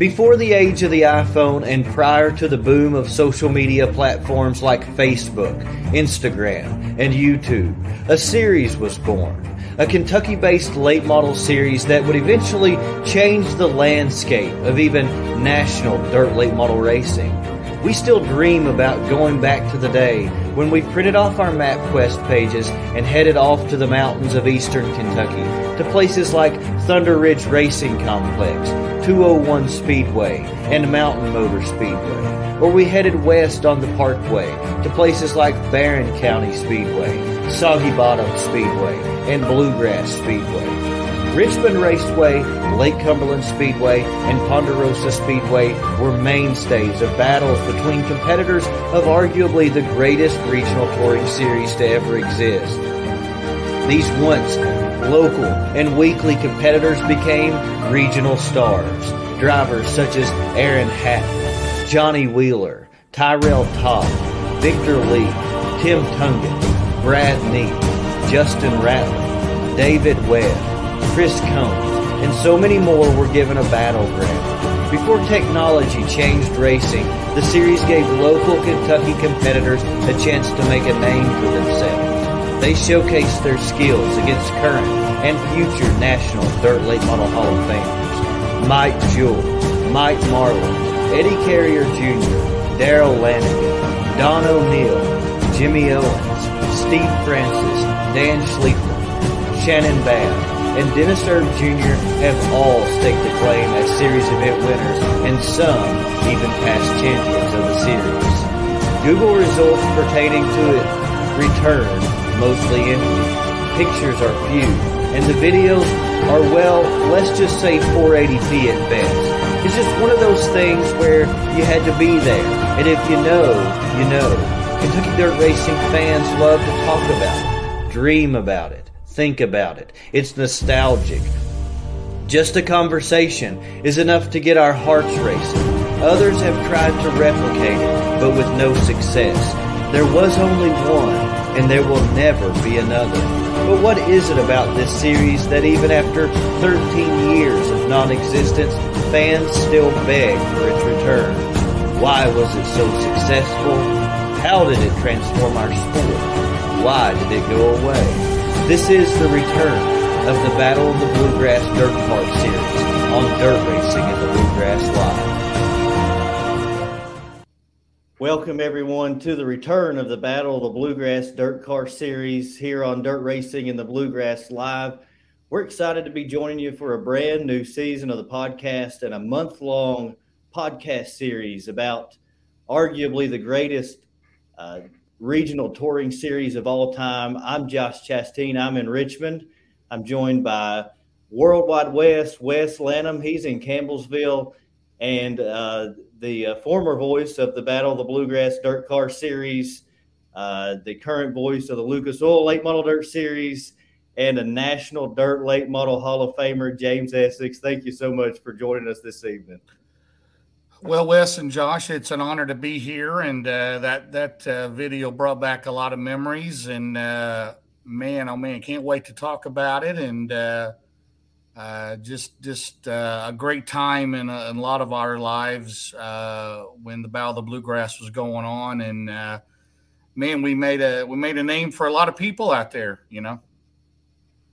Before the age of the iPhone and prior to the boom of social media platforms like Facebook, Instagram, and YouTube, a series was born. A Kentucky based late model series that would eventually change the landscape of even national dirt late model racing. We still dream about going back to the day when we printed off our MapQuest pages and headed off to the mountains of eastern Kentucky to places like Thunder Ridge Racing Complex, 201 Speedway, and Mountain Motor Speedway. Or we headed west on the Parkway to places like Barren County Speedway, Soggy Bottom Speedway, and Bluegrass Speedway. Richmond Raceway, Lake Cumberland Speedway, and Ponderosa Speedway were mainstays of battles between competitors of arguably the greatest regional touring series to ever exist. These once local and weekly competitors became regional stars. Drivers such as Aaron Hatton, Johnny Wheeler, Tyrell Todd, Victor Lee, Tim Tungan, Brad Neat, Justin Ratliff, David Webb, Chris Combs, and so many more were given a battleground. Before technology changed racing, the series gave local Kentucky competitors a chance to make a name for themselves. They showcased their skills against current and future national dirt late model Hall of Famers. Mike Jewell, Mike Marlar, Eddie Carrier Jr., Darrell Lanigan, Don O'Neal, Jimmy Owens, Steve Francis, Dan Schlieper, Shannon Babb, and Dennis Erb Jr. have all staked a claim as series event winners, and some even past champions of the series. Google results pertaining to it return mostly empty. Pictures are few, and the videos are, well, let's just say 480p at best. It's just one of those things where you had to be there, and if you know, you know. Kentucky Dirt Racing fans love to talk about it, dream about it think about it. It's nostalgic. Just a conversation is enough to get our hearts racing. Others have tried to replicate it, but with no success. There was only one, and there will never be another. But what is it about this series that even after 13 years of non-existence, fans still beg for its return? Why was it so successful? How did it transform our sport? Why did it go away? This is the return of the Battle of the Bluegrass Dirt Car Series on Dirt Racing in the Bluegrass Live. Welcome everyone to the return of the Battle of the Bluegrass Dirt Car Series here on Dirt Racing in the Bluegrass Live. We're excited to be joining you for a brand new season of the podcast and a month long podcast series about arguably the greatest uh, regional touring series of all time. I'm Josh Chastain. I'm in Richmond. I'm joined by Worldwide West, Wes Lanham. He's in Campbellsville. And uh, the uh, former voice of the Battle of the Bluegrass Dirt Car Series, uh, the current voice of the Lucas Oil Late Model Dirt Series, and a National Dirt Late Model Hall of Famer, James Essex. Thank you so much for joining us this evening. Well, Wes and Josh, it's an honor to be here, and uh, that that uh, video brought back a lot of memories. And uh, man, oh man, can't wait to talk about it. And uh, uh, just just uh, a great time in a, in a, lot of our lives uh, when the Battle of the Bluegrass was going on. And man, we made a we made a name for a lot of people out there. You know.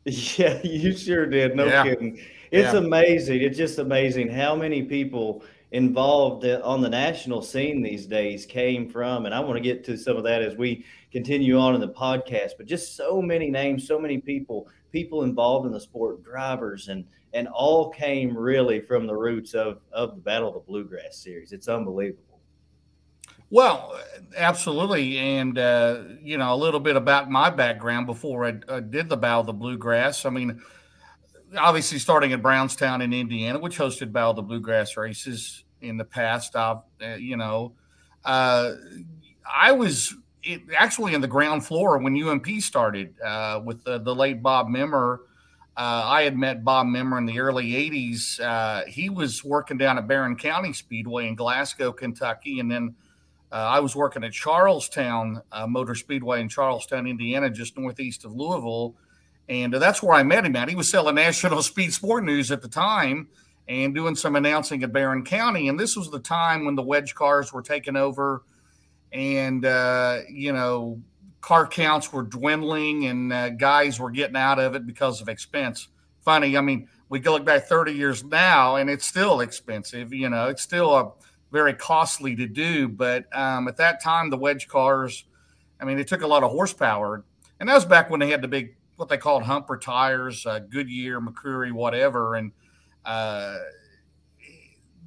Yeah, you sure did. No yeah. kidding. It's yeah. amazing. It's just amazing how many people involved on the national scene these days came from. And I want to get to some of that as we continue on in the podcast. But just so many names, so many people, people involved in the sport, drivers, and and all came really from the roots of of the Battle of the Bluegrass series. It's unbelievable. Well, absolutely, and uh, you know a little bit about my background before I, I did the Battle of the Bluegrass. I mean obviously starting at Brownstown in Indiana, which hosted Battle of the Bluegrass races in the past. Uh, you know, uh, I was it, actually in the ground floor when UMP started uh, with the, the, late Bob Memmer. Uh, I had met Bob Memmer in the early 80s. Uh, he was working down at Barren County Speedway in Glasgow, Kentucky. And then uh, I was working at Charlestown Motor Speedway in Charlestown, Indiana, just northeast of Louisville and uh, that's where I met him at. He was selling National Speed Sport News at the time, and doing some announcing at Barren County. And this was the time when the wedge cars were taking over, and uh, you know, car counts were dwindling, and uh, guys were getting out of it because of expense. Funny, I mean, we go look back 30 years now, and it's still expensive. You know, it's still a very costly to do. But um, at that time, the wedge cars, I mean, it took a lot of horsepower, and that was back when they had the big what they called humper tires, uh, Goodyear, McCreary, whatever, and uh,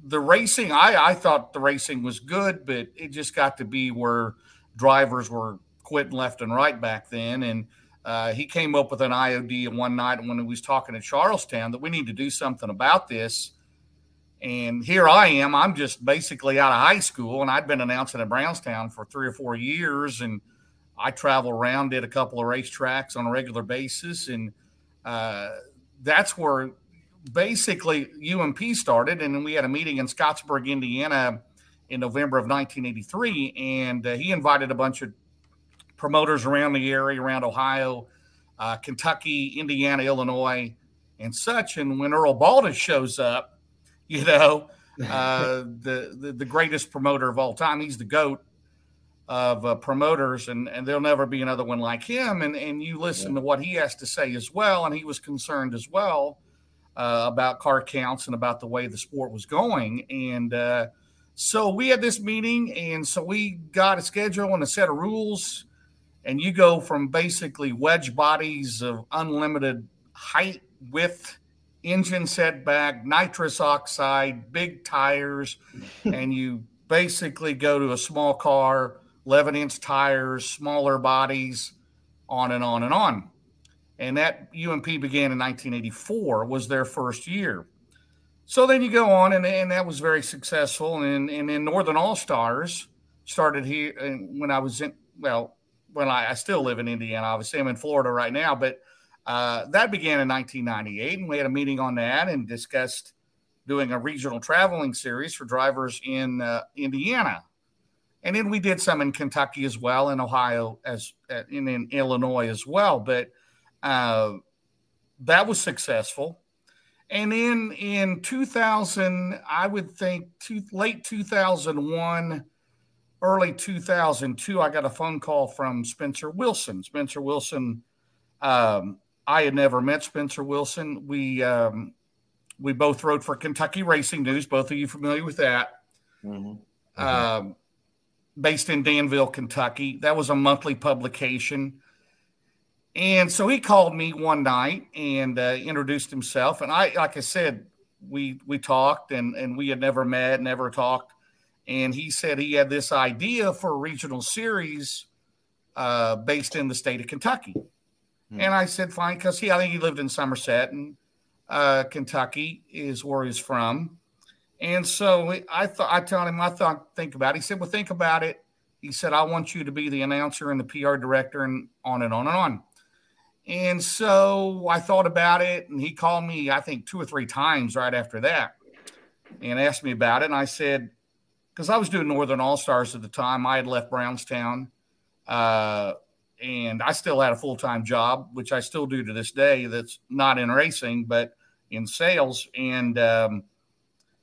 the racing, I, I thought the racing was good, but it just got to be where drivers were quitting left and right back then. And uh, he came up with an IOD one night when he was talking at Charlestown that we need to do something about this. And here I am. I'm just basically out of high school, and I'd been announcing at Brownstown for three or four years. And I travel around, did a couple of racetracks on a regular basis. And uh, that's where basically UMP started, and we had a meeting in Scottsburg, Indiana, in November of 1983, and uh, he invited a bunch of promoters around the area, around Ohio, uh, Kentucky, Indiana, Illinois, and such. And when Earl Baltes shows up, you know, uh, the, the, the greatest promoter of all time, he's the goat of uh, promoters, and and there'll never be another one like him. And and you listen yeah. to what he has to say as well, and he was concerned as well uh, about car counts and about the way the sport was going. And uh, so we had this meeting, and so we got a schedule and a set of rules. And you go from basically wedge bodies of unlimited height, width, engine setback, nitrous oxide, big tires, and you basically go to a small car, 11 inch tires, smaller bodies, on and on and on and that UMP began in 1984 was their first year. So then you go on, and, and that was very successful. And, and then Northern All Stars started here when I was in, well, when I, I, still live in Indiana, obviously. I'm in Florida right now, but uh, that began in 1998. And we had a meeting on that and discussed doing a regional traveling series for drivers in uh, Indiana. And then we did some in Kentucky as well, in Ohio, as in, in Illinois as well. But uh, that was successful. And then in 2000, I would think two, late 2001, early 2002, I got a phone call from Spencer Wilson. Spencer Wilson, um, I had never met Spencer Wilson. We um, we both wrote for Kentucky Racing News. Both of you familiar with that? Mm-hmm. Mm-hmm. Um, based in Danville, Kentucky. That was a monthly publication. And so he called me one night and uh, introduced himself. And I, like I said, we we talked and and we had never met, never talked. And he said he had this idea for a regional series uh, based in the state of Kentucky. Hmm. And I said, fine, because he I think he lived in Somerset and uh, Kentucky is where he's from. And so I thought I told him I thought think about it. He said, well, think about it. He said, I want you to be the announcer and the PR director and on and on and on. And so I thought about it, and he called me, I think, two or three times right after that and asked me about it. And I said, because I was doing Northern All Stars at the time, I had left Brownstown uh, and I still had a full time job, which I still do to this day, that's not in racing, but in sales. And um,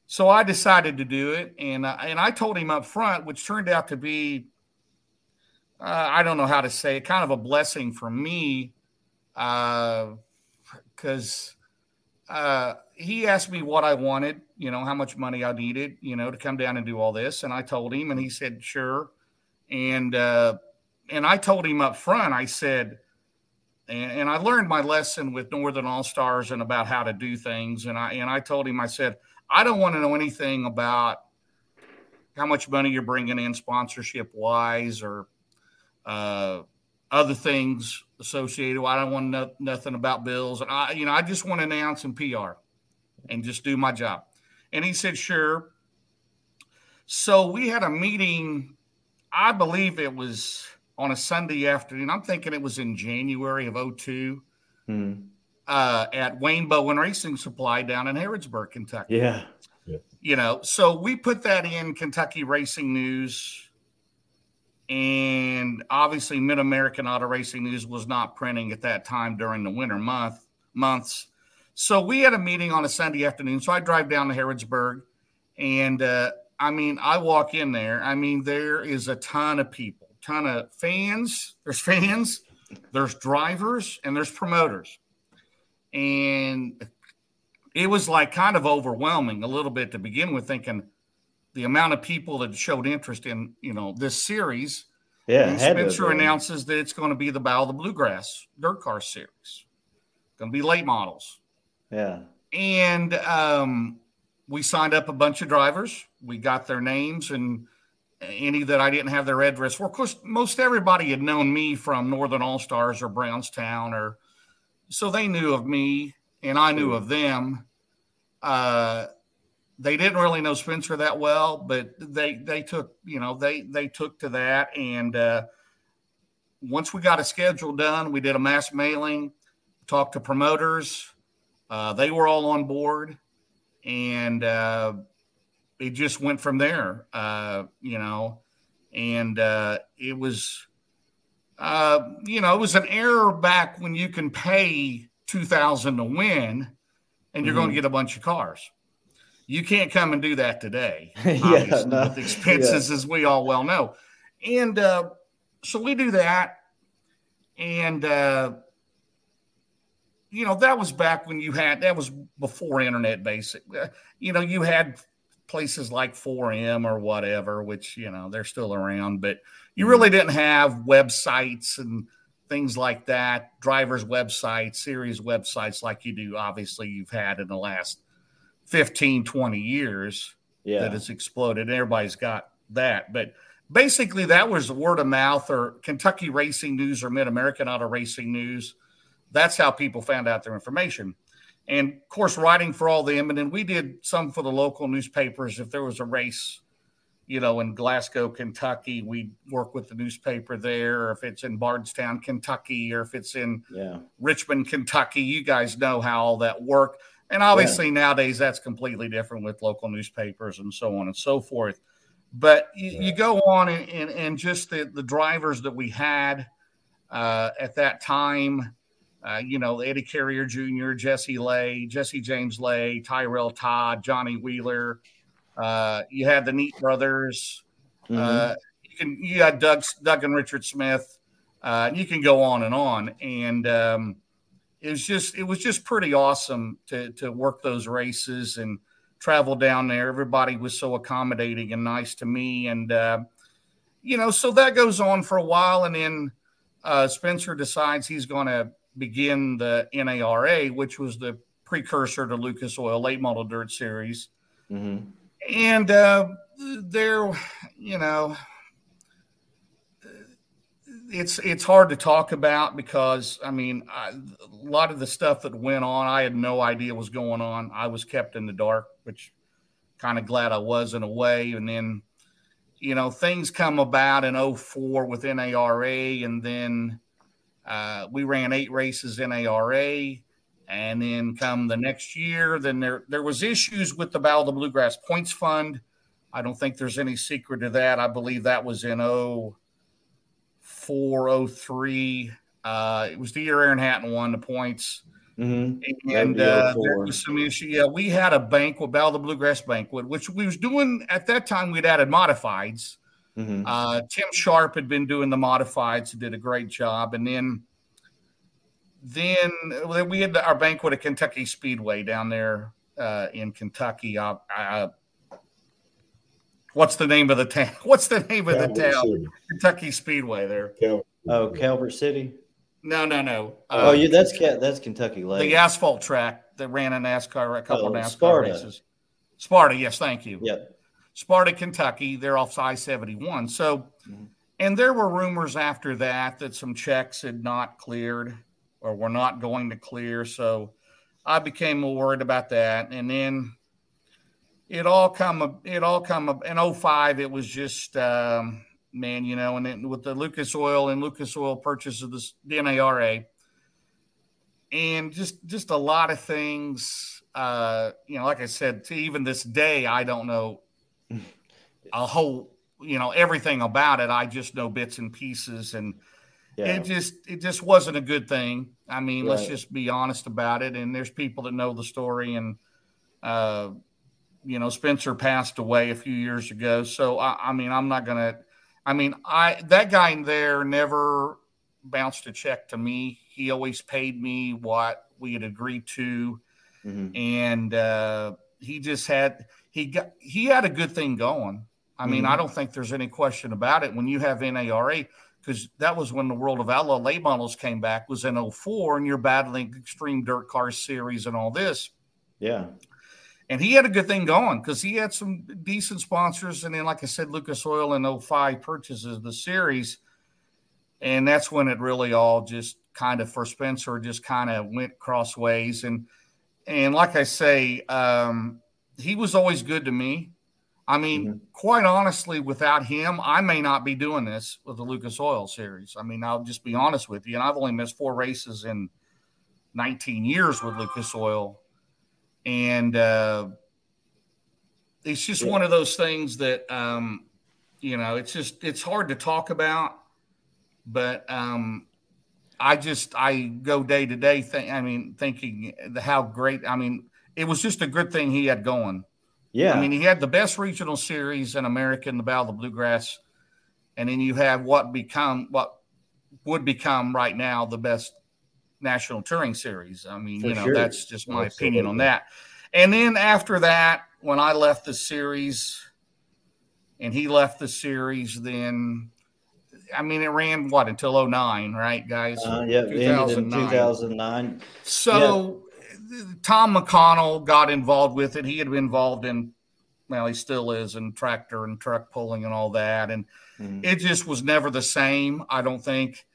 so I decided to do it. And, uh, and I told him up front, which turned out to be, uh, I don't know how to say it, kind of a blessing for me because uh, uh, he asked me what I wanted, you know, how much money I needed, you know, to come down and do all this, and I told him, and he said sure, and uh, and I told him up front, I said, and, and I learned my lesson with Northern All Stars and about how to do things, and I and I told him, I said, I don't want to know anything about how much money you're bringing in sponsorship wise or uh, other things associated. I don't want nothing about bills. And I, you know, I just want to announce and PR and just do my job. And he said, sure. So we had a meeting, I believe it was on a Sunday afternoon. I'm thinking it was in January of 02 hmm. Uh, at Wayne Bowen Racing Supply down in Harrodsburg, Kentucky. Yeah. You know, so we put that in Kentucky Racing News and obviously Mid American Auto Racing News was not printing at that time during the winter month months. So we had a meeting on a Sunday afternoon. So I drive down to Harrodsburg, and uh, I mean, I walk in there. I mean, there is a ton of people, ton of fans. There's fans, there's drivers, and there's promoters. And it was like kind of overwhelming a little bit to begin with, thinking the amount of people that showed interest in you know this series. Yeah, and Spencer announces that it's going to be the Battle of the Bluegrass Dirt Car Series. Going to be late models. Yeah. And um, we signed up a bunch of drivers. We got their names and any that I didn't have their address for. Of course, most everybody had known me from Northern All Stars or Brownstown, or so they knew of me and I knew of them. Uh, they didn't really know Spencer that well, but they they took you know they they took to that, and uh, once we got a schedule done, we did a mass mailing, talked to promoters, uh, they were all on board, and uh, it just went from there. Uh, you know, and uh, it was, uh, you know, it was an error back when you can pay two thousand to win, and you're mm-hmm. going to get a bunch of cars. You can't come and do that today, yeah, no. with expenses, yeah. as we all well know. And uh, so we do that, and you know, that was back when you had that was before internet basic. Uh, you know, you had places like 4M or whatever, which, you know, they're still around, but you really didn't have websites and things like that, drivers' websites, series websites like you do, obviously, you've had in the last 15, 20 years yeah. that has exploded. Everybody's got that. But basically, that was word of mouth or Kentucky Racing News or Mid American Auto Racing News that's how people found out their information. And of course, writing for all them. And then we did some for the local newspapers. If there was a race, you know, in Glasgow, Kentucky, we work with the newspaper there. Or if it's in Bardstown, Kentucky, or if it's in yeah. Richmond, Kentucky, you guys know how all that work. And obviously yeah. nowadays that's completely different with local newspapers and so on and so forth. But you, yeah. you go on and, and, and, just the, the drivers that we had uh, at that time, uh, you know, Eddie Carrier Jr., Jesse Lay, Jesse James Lay, Tyrell Todd, Johnny Wheeler. Uh, you had the Neat brothers. Mm-hmm. Uh, you can you had Doug Doug and Richard Smith. Uh, you can go on and on, and um, it was just it was just pretty awesome to to work those races and travel down there. Everybody was so accommodating and nice to me, and uh, you know, so that goes on for a while, and then uh, Spencer decides he's going to begin the NARA, which was the precursor to Lucas Oil Late Model Dirt Series. Mm-hmm. And uh, there, you know, it's it's hard to talk about because I mean I, a lot of the stuff that went on, I had no idea was going on. I was kept in the dark, which kind of glad I was in a way. And then, you know, things come about in 04 with NARA, and then uh, we ran eight races in ARA, and then come the next year, then there there was issues with the Battle of the Bluegrass Points Fund. I don't think there's any secret to that. I believe that was in 04, 03. Uh, it was the year Aaron Hatton won the points. Mm-hmm. And uh, there was some issue. Yeah, we had a banquet, Battle of the Bluegrass banquet, which we was doing at that time. We'd added modifieds Mm-hmm. Uh, Tim Sharp had been doing the modifieds, did a great job, and then then we had our banquet at Kentucky Speedway down there uh, in Kentucky. Uh, uh, what's the name of the town? What's the name of Calvert the town? City. Kentucky Speedway there. Calvert. Oh, Calvert City. No, no, no. oh, yeah, that's that's Kentucky Lake. The asphalt track that ran a NASCAR, a couple oh, of NASCAR Sparta. races. Sparta, yes, thank you. Yep. Sparta, Kentucky. They're off I 71. So, mm-hmm. and there were rumors after that that some checks had not cleared or we're not going to clear. So I became more worried about that. And then it all come, it all come in 05. It was just, um, man, you know, and then with the Lucas Oil and Lucas Oil purchase of this NARA and just, just a lot of things, uh, you know, like I said, to even this day, I don't know a whole, you know, everything about it. I just know bits and pieces, and yeah. it just it just wasn't a good thing. I mean, right. let's just be honest about it. And there's people that know the story, and uh, you know, Spencer passed away a few years ago. So I, I mean, I'm not gonna. I mean, I that guy there never bounced a check to me. He always paid me what we had agreed to, mm-hmm. and uh, he just had he got he had a good thing going. I mean, mm-hmm. I don't think there's any question about it. When you have NARA, because that was when the World of late models came back, was in 04, and you're battling Extreme Dirt Car Series and all this. Yeah. And he had a good thing going because he had some decent sponsors. And then, like I said, Lucas Oil in 05 purchases the series. And that's when it really all just kind of for Spencer just kind of went crossways. And and like I say, um, he was always good to me. I mean, mm-hmm. quite honestly, without him, I may not be doing this with the Lucas Oil series. I mean, I'll just be honest with you. And I've only missed four races in 19 years with Lucas Oil. And uh, it's just yeah. one of those things that, um, you know, it's just, it's hard to talk about. But um, I just, I go day to day, I mean, thinking how great, I mean, it was just a good thing he had going yeah. I mean, he had the best regional series in America in the Battle of the Bluegrass. And then you have what become what would become right now the best national touring series. I mean, For you know, sure. that's just my Absolutely. opinion on that. And then after that, when I left the series and he left the series, then I mean, it ran what until 09, right, guys? Uh, yeah, 2009. 2009. So Tom McConnell got involved with it. He had been involved in, well, he still is in tractor and truck pulling and all that. And mm. it just was never the same, I don't think.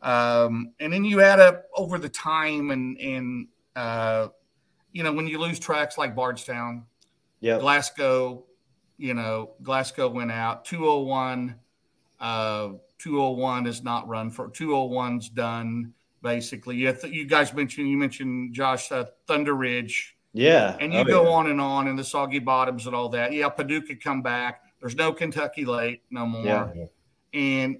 Um, and then you add up over the time and, and, uh, you know, when you lose tracks like Bardstown, yeah, Glasgow, you know, Glasgow went out 201, uh, 201 is not run for 201's done basically. You, th- you guys mentioned you mentioned Josh uh, Thunder Ridge, yeah, and you oh, go yeah. on and on, and the Soggy Bottoms and all that. Yeah, Paducah come back. There's no Kentucky Lake no more, yeah. and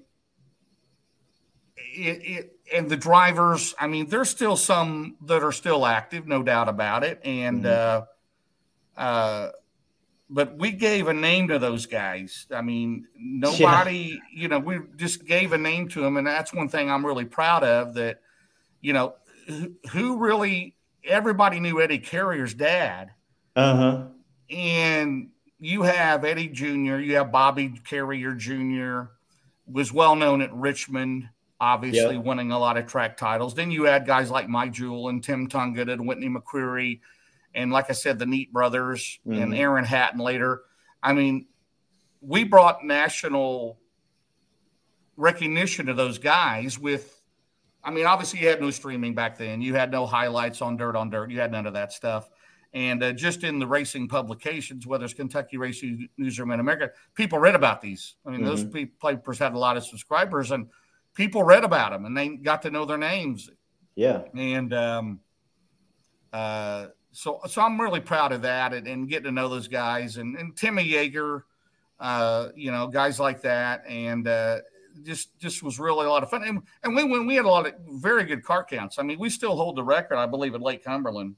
it, it and the drivers. I mean, there's still some that are still active, no doubt about it, and. Mm-hmm. uh uh but we gave a name to those guys. I mean, nobody, yeah. you know, we just gave a name to them, and that's one thing I'm really proud of. That you know, who really everybody knew Eddie Carrier's dad. Uh huh. And you have Eddie Jr., you have Bobby Carrier Jr., was well known at Richmond, obviously yep. winning a lot of track titles. Then you had guys like Mike Jewell and Tim Tunget and Whitney McQuarrie, and like I said, the Neat brothers mm-hmm. and Aaron Hatton later. I mean, we brought national recognition to those guys with I mean, obviously, you had no streaming back then. You had no highlights on Dirt on Dirt. You had none of that stuff. And uh, just in the racing publications, whether it's Kentucky Racing Newsroom in America, people read about these. I mean, mm-hmm. those papers had a lot of subscribers, and people read about them, and they got to know their names. Yeah. And um, uh, so, so I'm really proud of that, and, and getting to know those guys, and, and Timmy Yeager, uh, you know, guys like that, and uh, just just was really a lot of fun. And, and we when we had a lot of very good car counts. I mean, we still hold the record, I believe, at Lake Cumberland.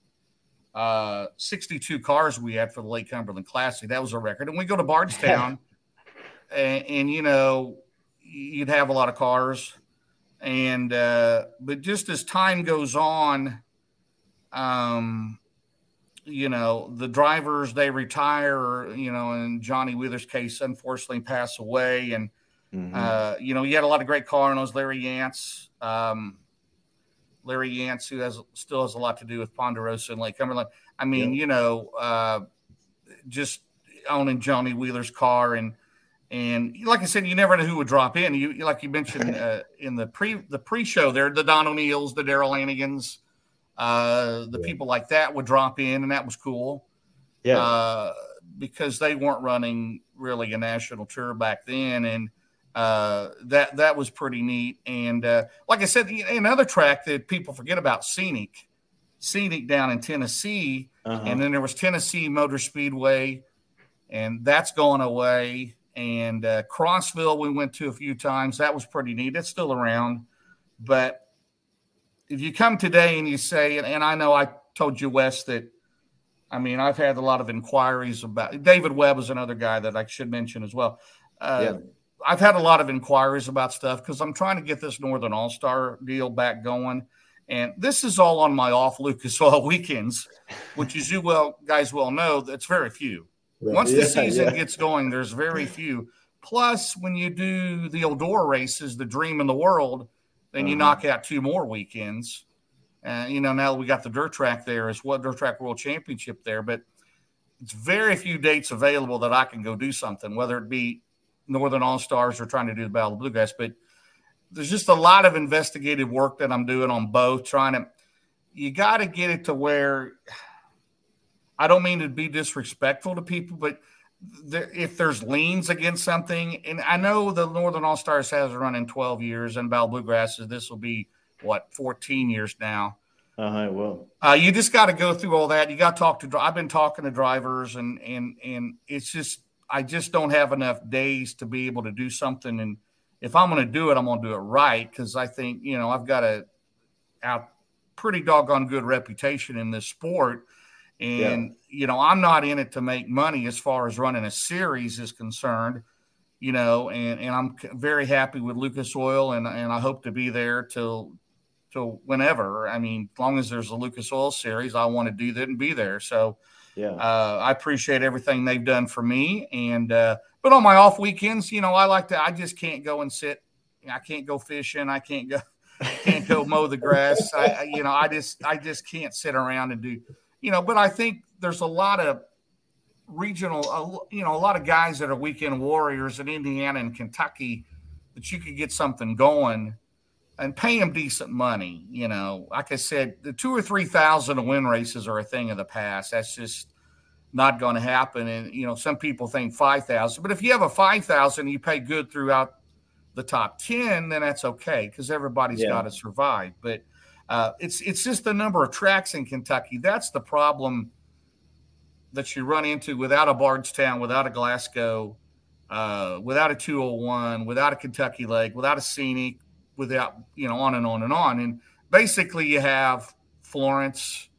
Uh, 62 cars we had for the Lake Cumberland Classic. That was a record. And we go to Bardstown, and, and, you know, you'd have a lot of cars. And uh, but just as time goes on, um, you know, the drivers they retire, you know, in Johnny Wheeler's case, unfortunately, pass away, and Mm-hmm. Uh, you know, he had a lot of great cardinals. Larry Yance, um, Larry Yance, who has still has a lot to do with Ponderosa and Lake Cumberland. I mean, yeah. you know, uh, just owning Johnny Wheeler's car and and like I said, you never know who would drop in. You like you mentioned uh, in the pre the pre show there, the Don O'Neals, the Darrell Lanigans, uh, the yeah. people like that would drop in, and that was cool. Yeah, uh, because they weren't running really a national tour back then, and uh, that that was pretty neat. And uh, like I said, another track that people forget about, Scenic, Scenic down in Tennessee, uh-huh. and then there was Tennessee Motor Speedway, and that's going away. And uh, Crossville, we went to a few times. That was pretty neat. It's still around, but if you come today and you say, and, and I know I told you, Wes, that I mean, I've had a lot of inquiries about David Webb is another guy that I should mention as well. Uh, yeah. I've had a lot of inquiries about stuff because I'm trying to get this Northern All Star deal back going. And this is all on my off Lucas Oil weekends, which, as you well guys well know, that's very few. Right. Once yeah, the season yeah. gets going, there's very few. Plus, when you do the Eldora races, the dream in the world, then uh-huh. you knock out two more weekends. And you know, now we got the dirt track there as well, dirt track world championship there, but it's very few dates available that I can go do something, whether it be Northern All Stars are trying to do the Battle of Bluegrass. But there's just a lot of investigative work that I'm doing on both, trying to. You got to get it to where. I don't mean to be disrespectful to people, but there, if there's liens against something, and I know the Northern All Stars has run in 12 years, and Battle Bluegrass is this will be what 14 years now. Uh-huh, well, uh, you just got to go through all that. You got to talk to. I've been talking to drivers, and and and it's just I just don't have enough days to be able to do something. And if I'm going to do it, I'm going to do it right because I think you know I've got a out pretty doggone good reputation in this sport. And yeah. you know, I'm not in it to make money as far as running a series is concerned. You know, and and I'm very happy with Lucas Oil, and and I hope to be there till till whenever. I mean, as long as there's a Lucas Oil series, I want to do that and be there. So yeah, uh, I appreciate everything they've done for me. And uh, but on my off weekends, you know, I like to. I just can't go and sit. I can't go fishing. I can't go. Can't go mow the grass. I, you know, I just, I just can't sit around and do, you know. But I think there's a lot of regional, you know, a lot of guys that are weekend warriors in Indiana and Kentucky that you could get something going and pay them decent money. You know, like I said, the two or three thousand win races are a thing of the past. That's just not going to happen. And you know, some people think five thousand, but if you have a five thousand, you pay good throughout the top ten, then that's okay because everybody's yeah. got to survive. But uh, it's it's just the number of tracks in Kentucky. That's the problem that you run into without a Bardstown, without a Glasgow, uh, without a 201, without a Kentucky Lake, without a Scenic, without you know on and on and on. And basically you have florence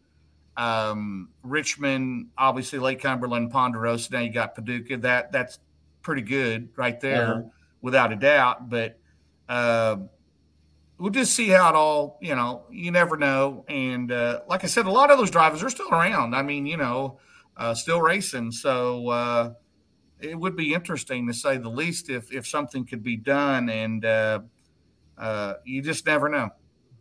um, richmond obviously lake cumberland ponderosa. Now you got paducah. That that's pretty good right there uh-huh. without a doubt. But uh, we'll just see how it all you know you never know. And uh, like i said a lot of those drivers are still around. I mean you know uh, still racing. So uh, it would be interesting to say the least if if something could be done. And uh, you just never know.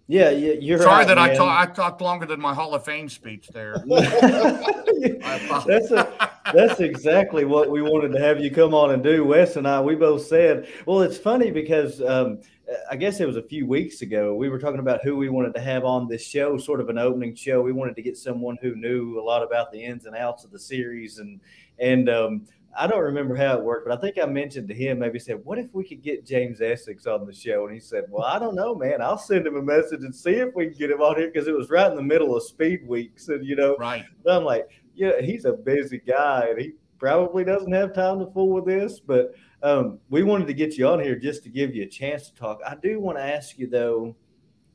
Yeah, you're sorry right, that I, talk, I talked longer than my Hall of Fame speech there. that's a, that's exactly what we wanted to have you come on and do. Wes and I, we both said. Well, it's funny because um, I guess it was a few weeks ago we were talking about who we wanted to have on this show, sort of an opening show. We wanted to get someone who knew a lot about the ins and outs of the series, and and um, I don't remember how it worked, but I think I mentioned to him, maybe said, What if we could get James Essex on the show? And he said, Well, I don't know, man. I'll send him a message and see if we can get him on here because it was right in the middle of speed weeks. And, you know, right. I'm like, Yeah, he's a busy guy and he probably doesn't have time to fool with this. But um, we wanted to get you on here just to give you a chance to talk. I do want to ask you, though,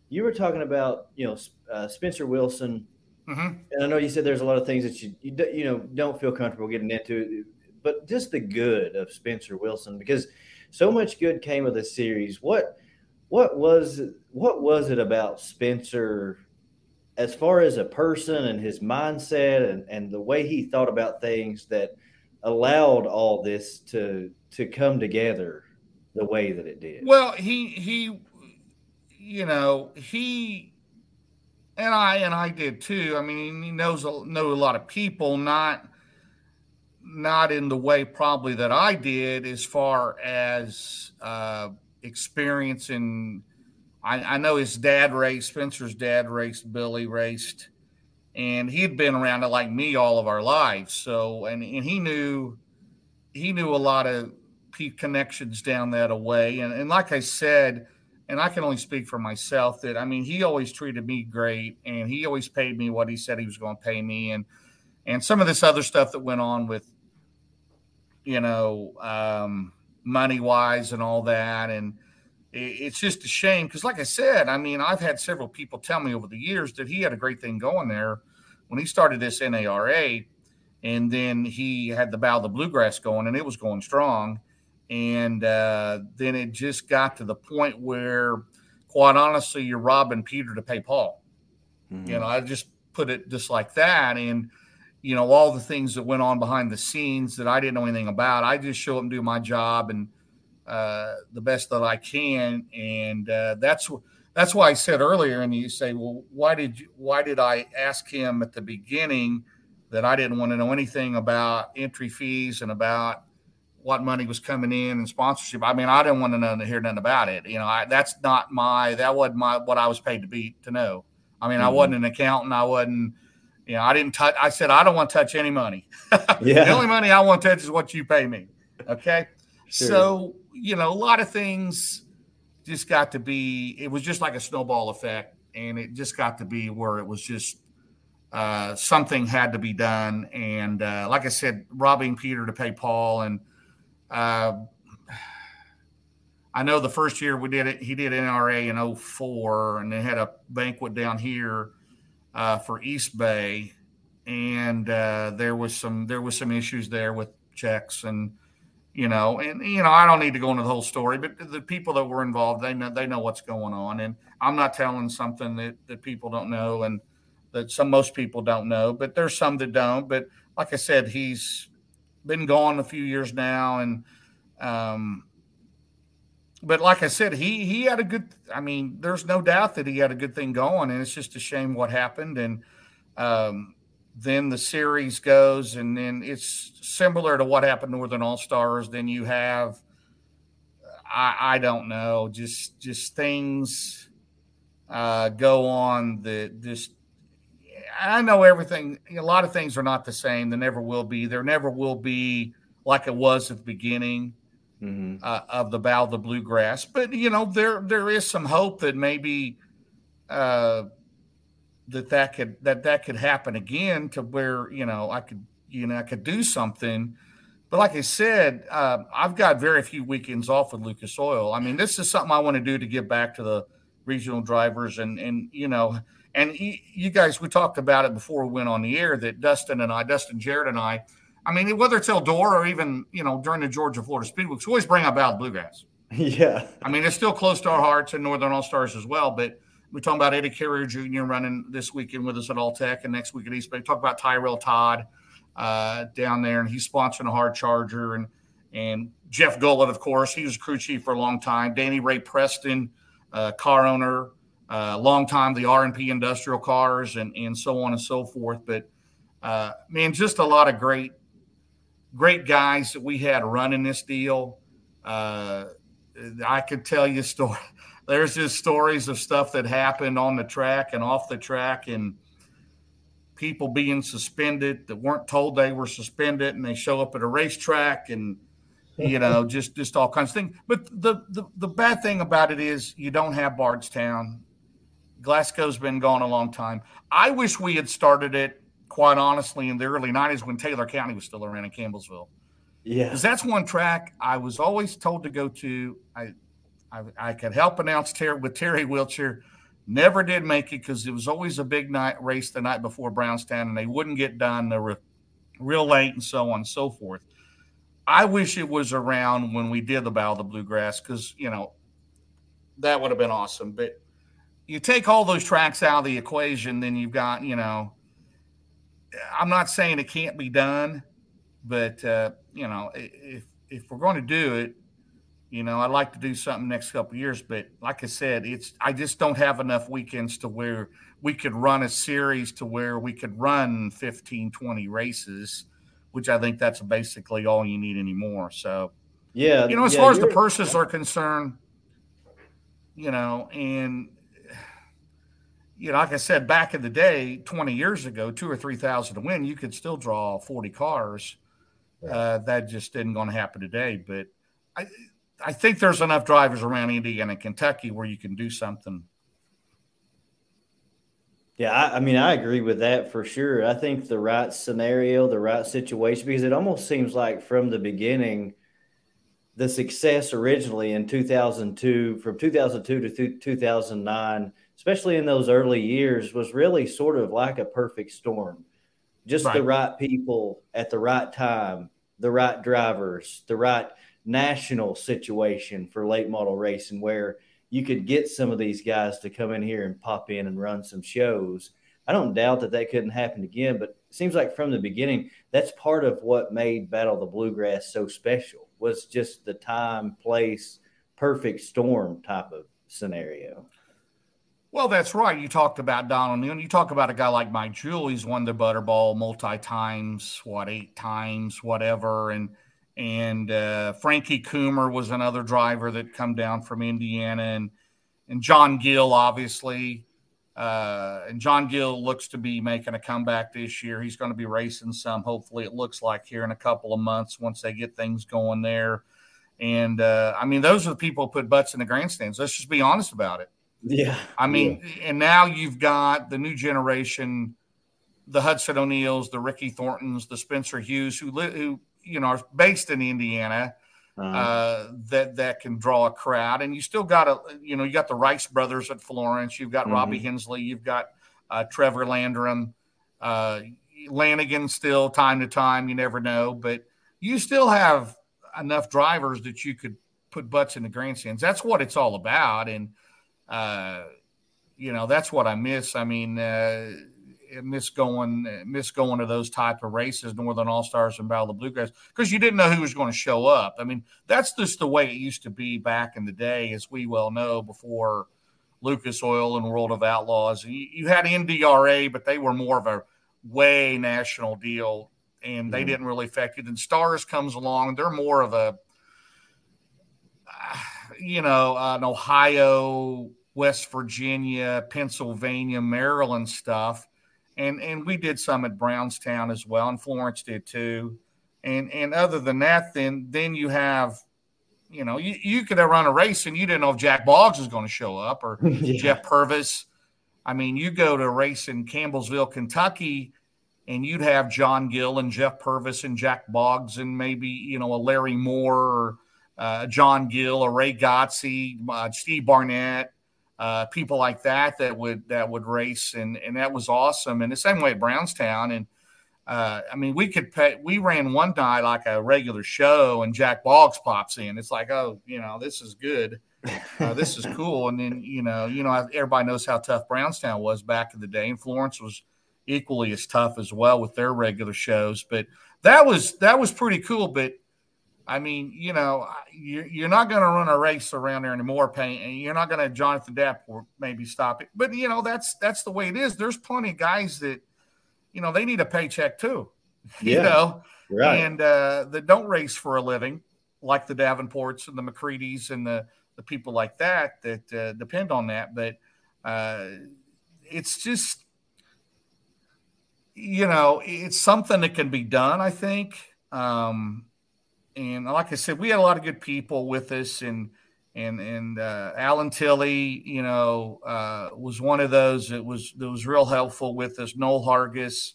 you were talking about, you know, uh, Spencer Wilson. Mm-hmm. And I know you said there's a lot of things that you, you, you know don't feel comfortable getting into but just the good of Spencer Wilson because so much good came of the series. What what was what was it about Spencer as far as a person and his mindset and, and the way he thought about things that allowed all this to to come together the way that it did? Well, he he you know, he and I and I did too. I mean, he knows know a lot of people, not not in the way probably that I did as far as uh, experiencing. I, I, know his dad raced, Spencer's dad raced, Billy raced, and he had been around it like me all of our lives. So, and, and he knew he knew a lot of connections down that way. And, and like I said, and I can only speak for myself that I mean, he always treated me great and he always paid me what he said he was going to pay me. And, and some of this other stuff that went on with you know, um, money wise and all that. And it's just a shame because, like I said, I mean, I've had several people tell me over the years that he had a great thing going there when he started this NARA, and then he had the bow of the Bluegrass going, and it was going strong, and uh, then it just got to the point where, quite honestly, you're robbing Peter to pay Paul. Mm-hmm. You know, I just put it just like that, and you know all the things that went on behind the scenes that I didn't know anything about. I just show up and do my job and uh, the best that I can, and uh, that's that's why I said earlier. And you say, well, why did you, why did I ask him at the beginning that I didn't want to know anything about entry fees and about what money was coming in and sponsorship? I mean, I didn't want to know hear nothing about it. You know, I, that's not my that wasn't my what I was paid to be to know. I mean, mm-hmm. I wasn't an accountant. I wasn't. You know, I didn't touch. I said I don't want to touch any money. yeah. the only money I want to touch is what you pay me. Okay. Sure. So you know, a lot of things just got to be, it was just like a snowball effect. And it just got to be where it was just uh, something had to be done. And uh, like I said, robbing Peter to pay Paul. And uh, I know the first year we did it, he did NRA in 04 and they had a banquet down here uh, for East Bay. And uh, there was some there was some issues there with checks and you know, and you know, I don't need to go into the whole story, but the people that were involved, they know they know what's going on, and I'm not telling something that that people don't know, and that some most people don't know, but there's some that don't. But like I said, he's been gone a few years now, and um, but like I said, he he had a good. I mean, there's no doubt that he had a good thing going, and it's just a shame what happened, and um, then the series goes, and then it's similar to what happened Northern All Stars. Then you have, I, I don't know, just just things uh, go on that just. I know everything. A lot of things are not the same. There never will be. There never will be like it was at the beginning mm-hmm. uh, of the Battle of the Bluegrass. But you know, there there is some hope that maybe. Uh, that that could that that could happen again to where you know I could you know I could do something. But like I said, uh, I've got very few weekends off with Lucas Oil. I mean, this is something I want to do to give back to the regional drivers and and you know and you guys we talked about it before we went on the air that Dustin and I, Dustin jared and I, I mean whether it's Eldora or even you know during the Georgia Florida Speed Weeks, we always bring up Al Bluegrass. Yeah, I mean it's still close to our hearts and Northern All Stars as well, but we're talking about Eddie Carrier Jr. running this weekend with us at All Tech and next week at East Bay. Talk about Tyrell Todd uh, down there, and he's sponsoring a hard charger. And and Jeff Gullett, of course, he was crew chief for a long time. Danny Ray Preston, uh, car owner, uh, long time the R&P industrial cars, and and so on and so forth. But uh, man, just a lot of great great guys that we had running this deal. Uh, I could tell you story there's just stories of stuff that happened on the track and off the track and people being suspended that weren't told they were suspended and they show up at a racetrack and you know just just all kinds of things. But the, the the bad thing about it is you don't have bardstown. Glasgow's been gone a long time. I wish we had started it quite honestly in the early 90s when taylor county was still around in campbellsville yeah because that's one track i was always told to go to i I, I could help announce Terry with Terry Wiltshire. Never did make it because it was always a big night race the night before Brownstown, and they wouldn't get done. They were real late and so on and so forth. I wish it was around when we did the Battle of the Bluegrass because you know that would have been awesome. But you take all those tracks out of the equation, then you've got you know. I'm not saying it can't be done, but uh, you know if if we're going to do it, you know, I'd like to do something next couple years, but like I said, it's I just don't have enough weekends to where we could run a series to where we could run 15, 20 races, which I think that's basically all you need anymore. So, yeah, you know, as yeah, far as the purses are concerned, you know, and you know, like I said, back in the day, 20 years ago, two or 3,000 to win, you could still draw 40 cars. Uh, that just isn't going to happen today. But I, I think there's enough drivers around Indiana and Kentucky where you can do something. Yeah, I, I, mean, I agree with that for sure. I think the right scenario, the right situation, because it almost seems like from the beginning, the success originally in 2002, from 2002 to 2009, especially in those early years, was really sort of like a perfect storm. Just right. the right people at the right time, the right drivers, the right national situation for late model racing, where you could get some of these guys to come in here and pop in and run some shows. I don't doubt that that couldn't happen again, but it seems like from the beginning, that's part of what made Battle of the Bluegrass so special was just the time, place, perfect storm type of scenario. Well, that's right. You talked about Don O'Neal. You talk about a guy like Mike Jewell. He's won the Butterball multi times, what eight times, whatever. And and uh, Frankie Coomer was another driver that come down from Indiana, and and John Gill, obviously. Uh, and John Gill looks to be making a comeback this year. He's going to be racing some, hopefully, it looks like here in a couple of months once they get things going there. And uh, I mean, those are the people who put butts in the grandstands. Let's just be honest about it. Yeah. I mean, yeah. and now you've got the new generation, the Hudson O'Neals, the Ricky Thorntons, the Spencer Hughes, who, who you know, are based in Indiana uh-huh. uh, that that can draw a crowd. And you still got a, you know, you got the Rice brothers at Florence. You've got mm-hmm. Robbie Hensley. You've got uh, Trevor Landrum, uh, Lanigan. Still, time to time, you never know, but you still have enough drivers that you could put butts in the grandstands. That's what it's all about, and uh, you know that's what I miss. I mean uh, miss going miss going to those type of races, Northern All Stars and Battle of the Bluegrass, because you didn't know who was going to show up. I mean, that's just the way it used to be back in the day, as we well know, before Lucas Oil and World of Outlaws. You, you had NDRA, but they were more of a way national deal, and they mm-hmm. didn't really affect it. And Stars comes along; they're more of a you know, an Ohio, West Virginia, Pennsylvania, Maryland stuff and and we did some at Brownstown as well, and Florence did too. And and other than that, then then you have, you know, you, you could have run a race and you didn't know if Jack Boggs was going to show up or yeah. Jeff Purvis. I mean, you go to a race in Campbellsville, Kentucky, and you'd have John Gill and Jeff Purvis and Jack Boggs and maybe you know a Larry Moore or uh, John Gill or Ray Gotze, uh, Steve Barnett uh, people like that that would that would race, and and that was awesome. And the same way at Brownstown, and uh, I mean, we could pay. We ran one night like a regular show, and Jack Boggs pops in. It's like, oh, you know, this is good. Uh, this is cool. And then you know, you know, everybody knows how tough Brownstown was back in the day, and Florence was equally as tough as well with their regular shows. But that was that was pretty cool. But I mean, you know, you're not going to run a race around there anymore. Paying, you're not going to Jonathan Davenport maybe stop it, but you know that's that's the way it is. There's plenty of guys that, you know, they need a paycheck too. You know, right. and uh, that don't race for a living, like the Davenports and the McCreadys and the the people like that that uh, depend on that. But uh, it's just, you know, it's something that can be done. I think. Um, and like I said, we had a lot of good people with us, and and and uh, Alan Tilley, you know, uh, was one of those that was that was real helpful with us. Noel Hargis,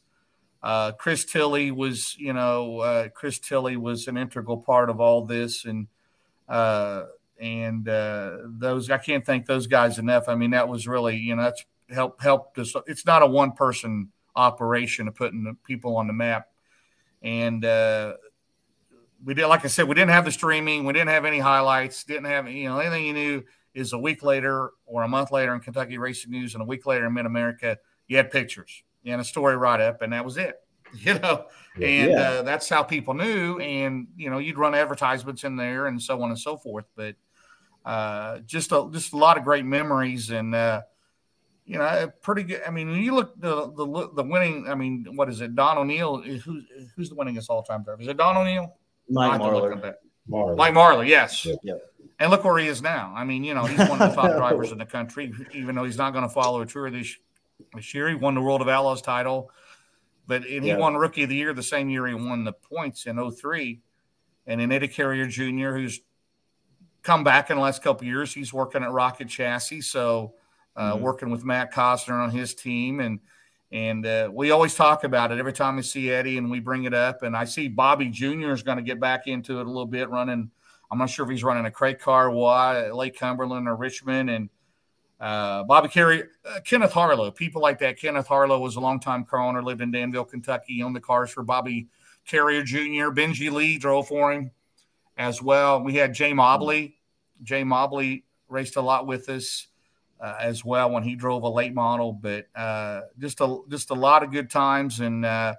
uh, Chris Tilley was, you know, uh, Chris Tilley was an integral part of all this, and uh, and uh, those I can't thank those guys enough. I mean, that was really, you know, that's helped helped us. It's not a one person operation of putting the people on the map, and we did, like I said, we didn't have the streaming, we didn't have any highlights, didn't have you know anything you knew is a week later or a month later in Kentucky Racing News and a week later in Mid America, you had pictures and a story write up, and that was it. You know, and yeah. uh, that's how people knew. And you know, you'd run advertisements in there and so on and so forth. But uh, just a just a lot of great memories and. Uh, you know, pretty good. I mean, when you look the the the winning. I mean, what is it? Don O'Neal. Who's who's the winningest all time driver? Is it Don O'Neal? Mike Marlar. Marlar. Mike Marlar, yes. Yep. yep. And look where he is now. I mean, you know, he's one of the top drivers in the country, even though he's not going to follow a tour this, this year. He won the World of Outlaws title, but and he won Rookie of the Year the same year he won the points in 03. And then Eddie Carrier Jr., who's come back in the last couple years, he's working at Rocket Chassis. So, uh, mm-hmm. working with Matt Costner on his team. And and uh, we always talk about it every time we see Eddie and we bring it up. And I see Bobby Jr. is going to get back into it a little bit, running I'm not sure if he's running a crate car, why Lake Cumberland or Richmond, and uh, Bobby Carey, uh, Kenneth Harlow, people like that. Kenneth Harlow was a longtime car owner, lived in Danville, Kentucky, owned the cars for Bobby Carrier Jr. Benji Lee drove for him as well. We had Jay Mobley. Jay Mobley raced a lot with us uh, as well when he drove a late model, but uh, just a just a lot of good times and uh,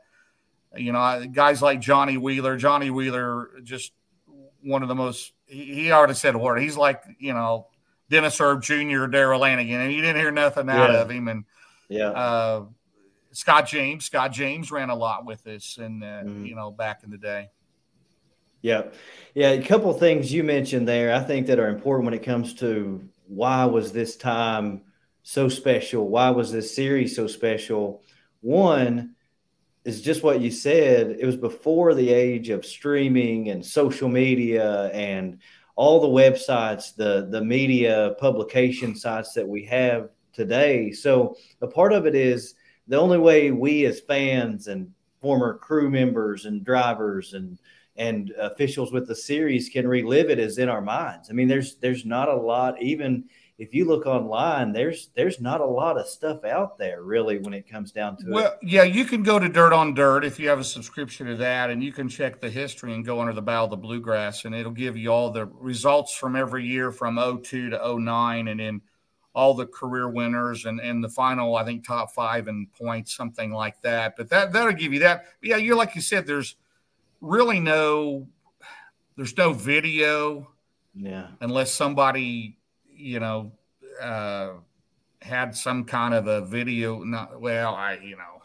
you know guys like Johnny Wheeler. Johnny Wheeler, just one of the most. He, he already said a word. He's like you know Dennis Erb Jr. Darrell Lanigan, and you didn't hear nothing out yeah. of him. And yeah. Uh, Scott James. Scott James ran a lot with us, and uh, mm. you know, back in the day. Yeah, yeah. A couple things you mentioned there, I think that are important when it comes to why was this time so special? Why was this series so special? One is just what you said. It was before the age of streaming and social media and all the websites, the the media publication sites that we have today. So a part of it is the only way we as fans and former crew members and drivers and and officials with the series can relive it is in our minds. I mean, there's there's not a lot even if you look online, there's there's not a lot of stuff out there really when it comes down to well, it. Well, yeah, you can go to Dirt on Dirt if you have a subscription to that, and you can check the history and go under the bow of the bluegrass, and it'll give you all the results from every year from 02 to 09, and then all the career winners and and the final, I think top five in points, something like that. But that that'll give you that. But yeah, you're like you said, there's really no there's no video. Yeah. Unless somebody you know, uh, had some kind of a video. Not well, I you know,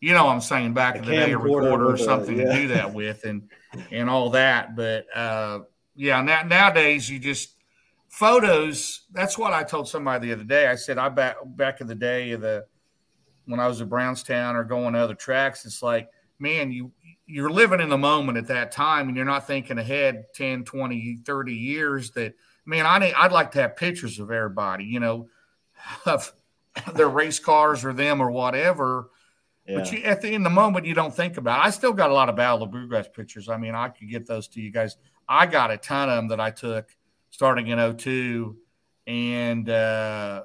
you know, I'm saying back in the day, a recorder or something a, yeah. to do that with, and and all that. But uh, yeah, now, nowadays you just photos. That's what I told somebody the other day. I said I back back in the day of the when I was at Brownstown or going to other tracks. It's like man, you you're living in the moment at that time and you're not thinking ahead 10 20 30 years that man, I need, I'd like to have pictures of everybody, you know, of their race cars or them or whatever. Yeah. But you, at the in the moment, you don't think about. It. I still got a lot of Battle of Bluegrass pictures. I mean, I could get those to you guys. I got a ton of them that I took starting in 02. and uh,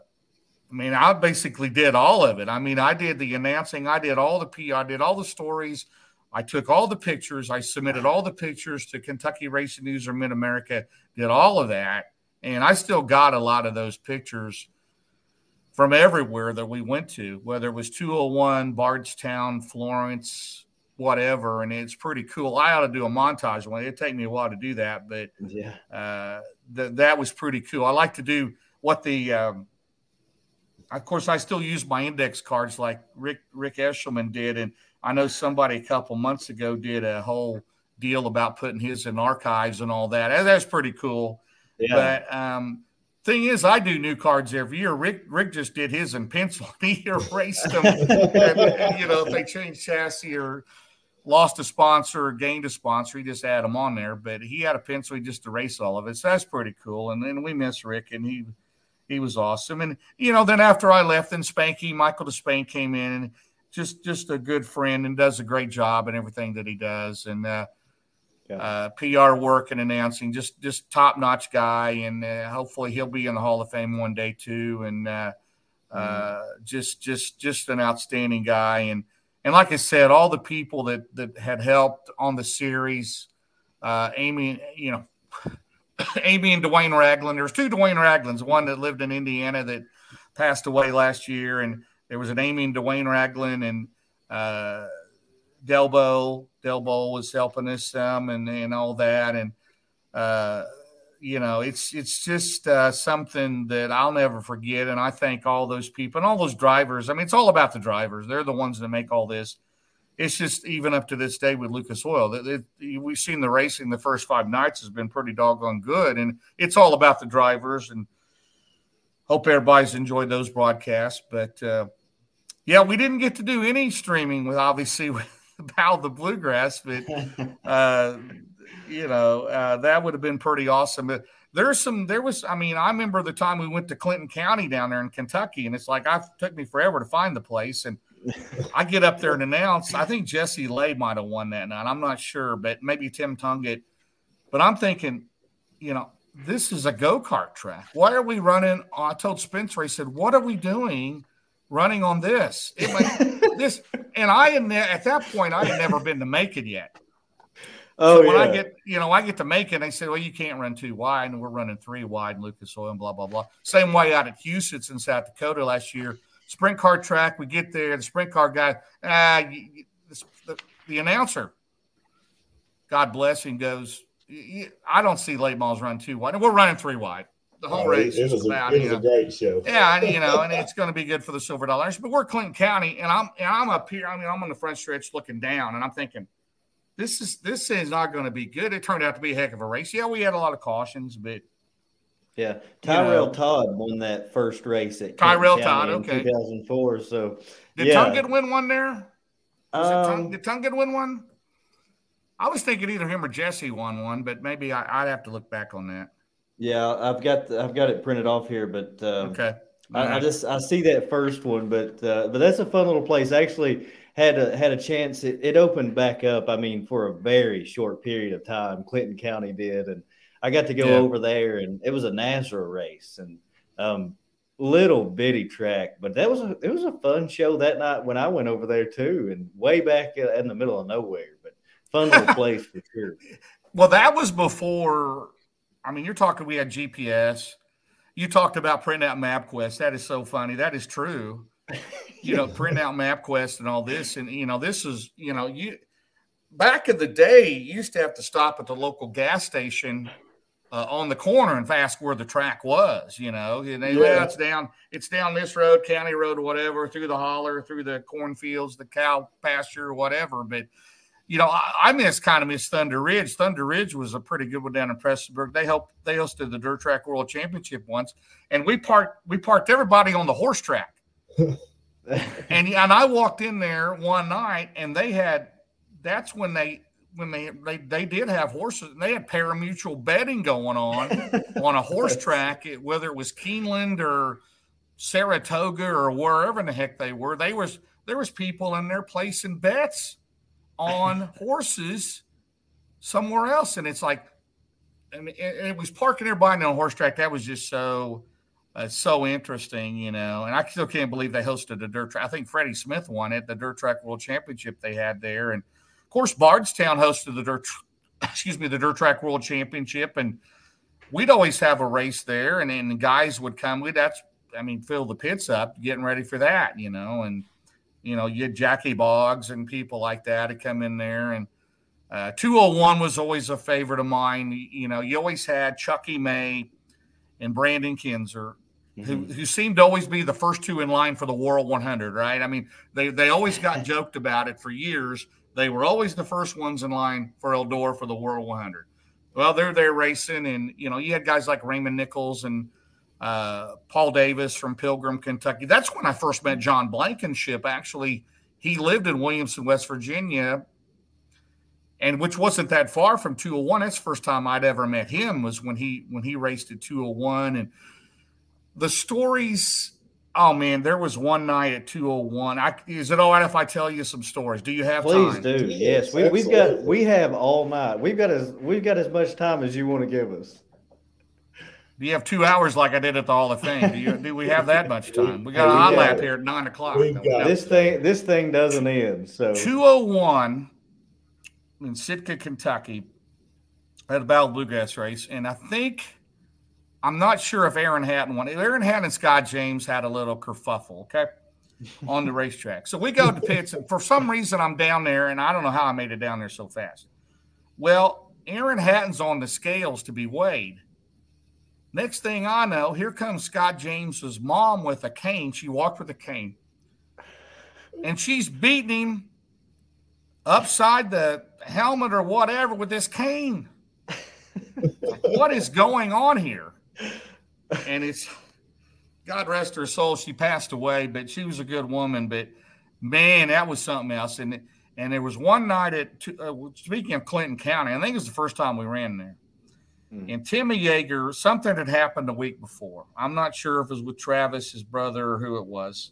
I mean, I basically did all of it. I mean, I did the announcing, I did all the PR, I did all the stories. I took all the pictures. I submitted all the pictures to Kentucky Racing News or Mid America, did all of that. And I still got a lot of those pictures from everywhere that we went to, whether it was 201, Bardstown, Florence, whatever. And it's pretty cool. I ought to do a montage one. It'd take me a while to do that, but yeah, uh, th- that was pretty cool. I like to do what the, um, of course, I still use my index cards like Rick Rick Eshelman did, and I know somebody a couple months ago did a whole deal about putting his in archives and all that. That's pretty cool. Yeah. But um, thing is, I do new cards every year. Rick Rick just did his in pencil. He erased them. and, you know, if they changed chassis or lost a sponsor or gained a sponsor, he just add them on there. But he had a pencil. He just erased all of it. So that's pretty cool. And then we miss Rick, and he he was awesome. And you know, then after I left, then Spanky Michael Despain came in and just just a good friend and does a great job and everything that he does. And uh, yeah. uh, PR work and announcing, just just top notch guy, and uh, hopefully he'll be in the Hall of Fame one day too. And uh, mm. just just just an outstanding guy, and and like I said, all the people that that had helped on the series, uh, Amy, you know. Amy and Dwayne Ragland. There's two Dwayne Raglands, one that lived in Indiana that passed away last year, and there was an Amy and Dwayne Ragland, and uh, Delbo. Delbo was helping us some and, and all that. And, uh, you know, it's it's just uh, something that I'll never forget. And I thank all those people and all those drivers. I mean, it's all about the drivers. They're the ones that make all this. It's just even up to this day with Lucas Oil. That we've seen the racing the first five nights has been pretty doggone good, and it's all about the drivers. And hope everybody's enjoyed those broadcasts. But uh, yeah, we didn't get to do any streaming with obviously about the bluegrass, but uh, you know uh, that would have been pretty awesome. But there's some, there was, I mean, I remember the time we went to Clinton County down there in Kentucky, and it's like I took me forever to find the place, and I get up there and announce. I think Jesse Lay might have won that night. I'm not sure, but maybe Tim Tungett. But I'm thinking, you know, this is a go kart track. Why are we running? I told Spencer, I said, what are we doing running on this? It, this, and I had ne- at that point I had never been to Macon yet. Oh, so when yeah. I get, you know, I get to Macon, they say, well, you can't run too wide, and we're running three wide in Lucas Oil and blah blah blah. Same way out at Huset's in South Dakota last year. Sprint car track, we get there, the sprint car guy, ah, the, the announcer, God bless him, goes, I don't see late models run too wide. We're running three wide. The whole oh, race it, was, about, a, it was know, a great show. Yeah, you know, and it's going to be good for the silver dollars. But we're Clinton County, and I'm and I'm up here. I mean, I'm on the front stretch looking down, and I'm thinking, this is this is not going to be good. It turned out to be a heck of a race. Yeah, we had a lot of cautions, but yeah, Tyrell you know, Todd won that first race at Tyrell Todd, okay, 2004. So did yeah. Tunget win one there? Um, did Tunget win one? I was thinking either him or Jesse won one, but maybe I, would have to look back on that. Yeah, I've got the, I've got it printed off here, but uh, okay. I, right. I, just I see that first one, but uh, but that's a fun little place. I actually had a had a chance. It, it opened back up. I mean, for a very short period of time, Clinton County did, and I got to go yeah. over there, and it was a NASRA race, and um, little bitty track, but that was a it was a fun show that night when I went over there too, and way back in the middle of nowhere, but fun little place for sure. Well, that was before. I mean, you're talking. We had GPS. You talked about printing out MapQuest. That is so funny. That is true. You know, print out MapQuest and all this, and you know, this is you know, you back in the day, you used to have to stop at the local gas station uh, on the corner and ask where the track was. You know, and they, yeah. it's down, it's down this road, county road, whatever, through the holler, through the cornfields, the cow pasture, whatever. But you know, I, I miss kind of miss Thunder Ridge. Thunder Ridge was a pretty good one down in Prestonsburg. They helped they hosted the Dirt Track World Championship once, and we parked we parked everybody on the horse track. and and I walked in there one night, and they had that's when they when they they they did have horses. And they had pari-mutuel betting going on on a horse track, whether it was Keeneland or Saratoga or wherever in the heck they were. They was there was people in there placing bets on horses somewhere else, and it's like, mean, it, it was parking everybody on a horse track. That was just so. Uh, so interesting, you know, and I still can't believe they hosted a dirt track. I think Freddy Smith won it, the dirt track world championship they had there, and of course, Bardstown hosted the dirt, excuse me, the dirt track world championship, and we'd always have a race there, and then guys would come. We'd that's, I mean, fill the pits up, getting ready for that, you know, and you know, you had Jackie Boggs and people like that to come in there, and uh, 201 was always a favorite of mine. You know, you always had Chucky May and Brandon Kinzer who, mm-hmm. who seemed to always be the first two in line for the World 100, right? I mean, they, they always got joked about it for years. They were always the first ones in line for Eldora for the World 100. Well, they're there racing, and you know you had guys like Raymond Nichols and uh, Paul Davis from Pilgrim, Kentucky. That's when I first met John Blankenship. Actually, he lived in Williamson, West Virginia, and which wasn't that far from 201. That's the first time I'd ever met him was when he when he raced at 201, and the stories Oh man, there was one night at 201. I, is it all right if I tell you some stories? Do you have time? Please time? do. Yes. We, we've got we have all night. We've got as we've got as much time as you want to give us. Do you have two hours like I did at the Hall of Fame? Do you do we have that much time? We got an eye lap here at nine o'clock. This thing this thing doesn't end. So 201 in Sitka, Kentucky, at the Battle Bluegrass race, and I think I'm not sure if Aaron Hatton won. Aaron Hatton and Scott James had a little kerfuffle, okay, on the racetrack. So we go to pits, and for some reason I'm down there, and I don't know how I made it down there so fast. Well, Aaron Hatton's on the scales to be weighed. Next thing I know, here comes Scott James's mom with a cane. She walked with a cane, and she's beating him upside the helmet or whatever with this cane. what is going on here? And it's God rest her soul. She passed away, but she was a good woman. But man, that was something else. And and there was one night at uh, speaking of Clinton County, I think it was the first time we ran there. Mm. And Timmy Yeager, something had happened the week before. I'm not sure if it was with Travis, his brother, or who it was.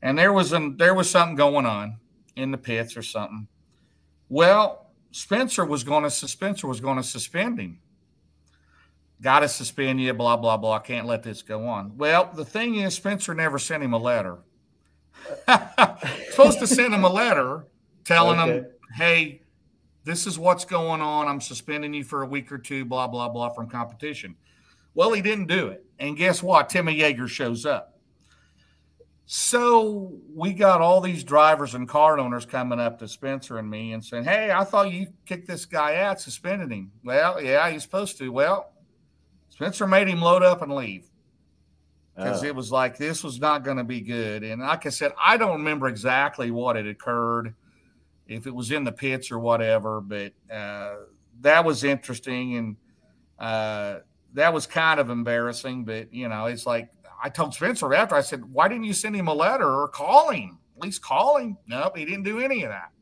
And there was an there was something going on in the pits or something. Well, Spencer was going to Spencer was going to suspend him. Got to suspend you, blah blah blah. I Can't let this go on. Well, the thing is, Spencer never sent him a letter. Supposed to send him a letter telling okay. him, "Hey, this is what's going on. I'm suspending you for a week or two, blah blah blah, from competition." Well, he didn't do it, and guess what? Timmy Yeager shows up. So we got all these drivers and car owners coming up to Spencer and me and saying, Hey, I thought you kicked this guy out, suspended him. Well, yeah, he's supposed to. Well, Spencer made him load up and leave because it was like this was not going to be good. And like I said, I don't remember exactly what had occurred, if it was in the pits or whatever, but uh, that was interesting and uh, that was kind of embarrassing. But, you know, it's like, I told Spencer after I said, "Why didn't you send him a letter or call him? At least call him." Nope, he didn't do any of that.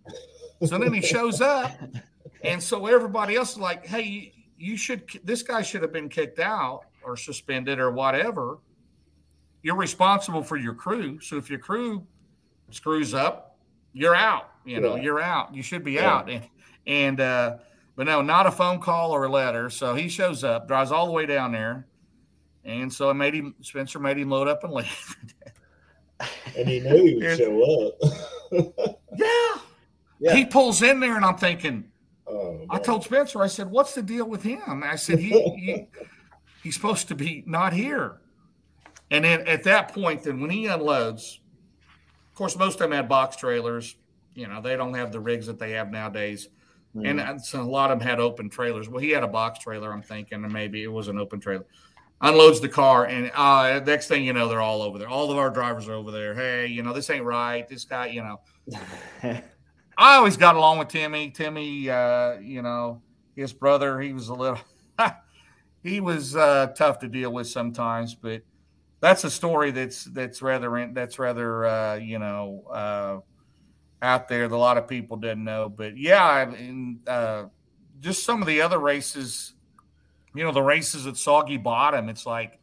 So then he shows up, and so everybody else is like, "Hey, you should. This guy should have been kicked out or suspended or whatever. You're responsible for your crew. So if your crew screws up, you're out. You know, yeah. you're out. You should be yeah. out." And, and uh, but no, not a phone call or a letter. So he shows up, drives all the way down there and so I made him, Spencer made him load up and leave. and he knew he would show up. yeah. yeah. He pulls in there and I'm thinking, oh, I told Spencer, I said, what's the deal with him? I said, he, he he's supposed to be not here. And then at that point, then when he unloads, of course, most of them had box trailers. You know, they don't have the rigs that they have nowadays. Mm. And so a lot of them had open trailers. Well, he had a box trailer, I'm thinking, and maybe it was an open trailer unloads the car, and uh, next thing you know, they're all over there. All of our drivers are over there. Hey, you know, this ain't right. This guy, you know. I always got along with Timmy. Timmy, uh, you know, his brother, he was a little, he was uh, tough to deal with sometimes, but that's a story that's that's rather that's rather uh, you know uh, out there that a lot of people didn't know. But yeah, I mean, uh, just some of the other races you know, the races at Soggy Bottom, it's like,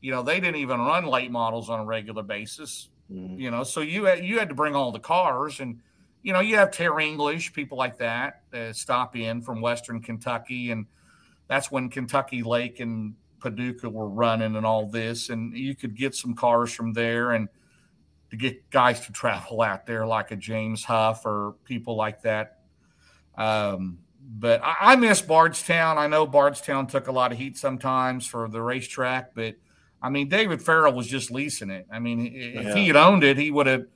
you know, they didn't even run late models on a regular basis. Mm-hmm. You know, so you had, you had to bring all the cars, and you know, you have Terry English, people like that, uh, stop in from Western Kentucky, and that's when Kentucky Lake and Paducah were running and all this, and you could get some cars from there, and to get guys to travel out there like a James Huff or people like that. Um, but I, I, miss Bardstown. I know Bardstown took a lot of heat sometimes for the racetrack, but I mean, David Farrell was just leasing it. I mean, if yeah. he had owned it, he would have.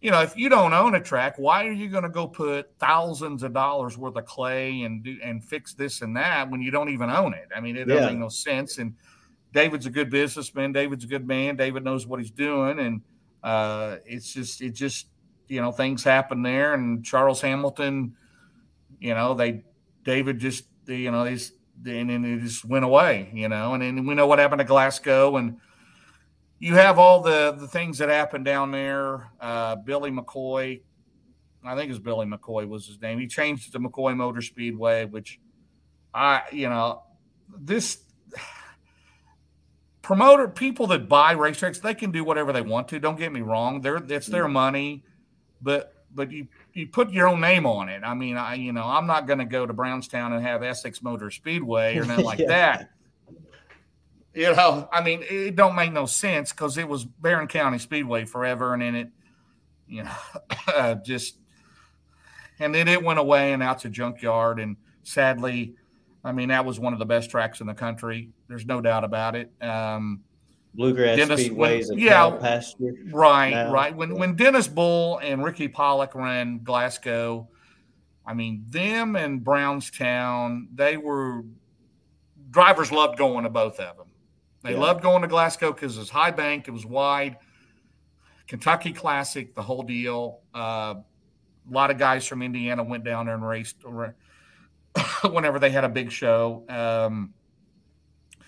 You know, if you don't own a track, why are you going to go put thousands of dollars worth of clay and do and fix this and that when you don't even own it? I mean, it doesn't make no sense. And David's a good businessman. David's a good man. David knows what he's doing, and uh, it's just it just you know things happen there. And Charles Hamilton you know, they David just you know he's and then it just went away, you know, and then we know what happened to Glasgow and you have all the the things that happened down there. Uh, Billy McCoy, I think it was Billy McCoy was his name. He changed it to McCoy Motor Speedway, which I, you know, this promoter people that buy racetracks, they can do whatever they want to. Don't get me wrong; they're it's their mm. money, but but you you put your own name on it. I mean, I you know I'm not going to go to Brownstown and have Essex Motor Speedway or nothing like yeah. that. You know, I mean, it don't make no sense because it was Barren County Speedway forever, and then it, you know, just and then it went away and out to junkyard, and sadly, I mean that was one of the best tracks in the country. There's no doubt about it. Um, Bluegrass Dennis, Speedways when, yeah, pasture. Right, now. right. When when Dennis Bull and Ricky Pollock ran Glasgow, I mean them and Brownstown, they were drivers loved going to both of them. They yeah. loved going to Glasgow because it was high bank, it was wide. Kentucky Classic, the whole deal. Uh, a lot of guys from Indiana went down there and raced whenever they had a big show. Um,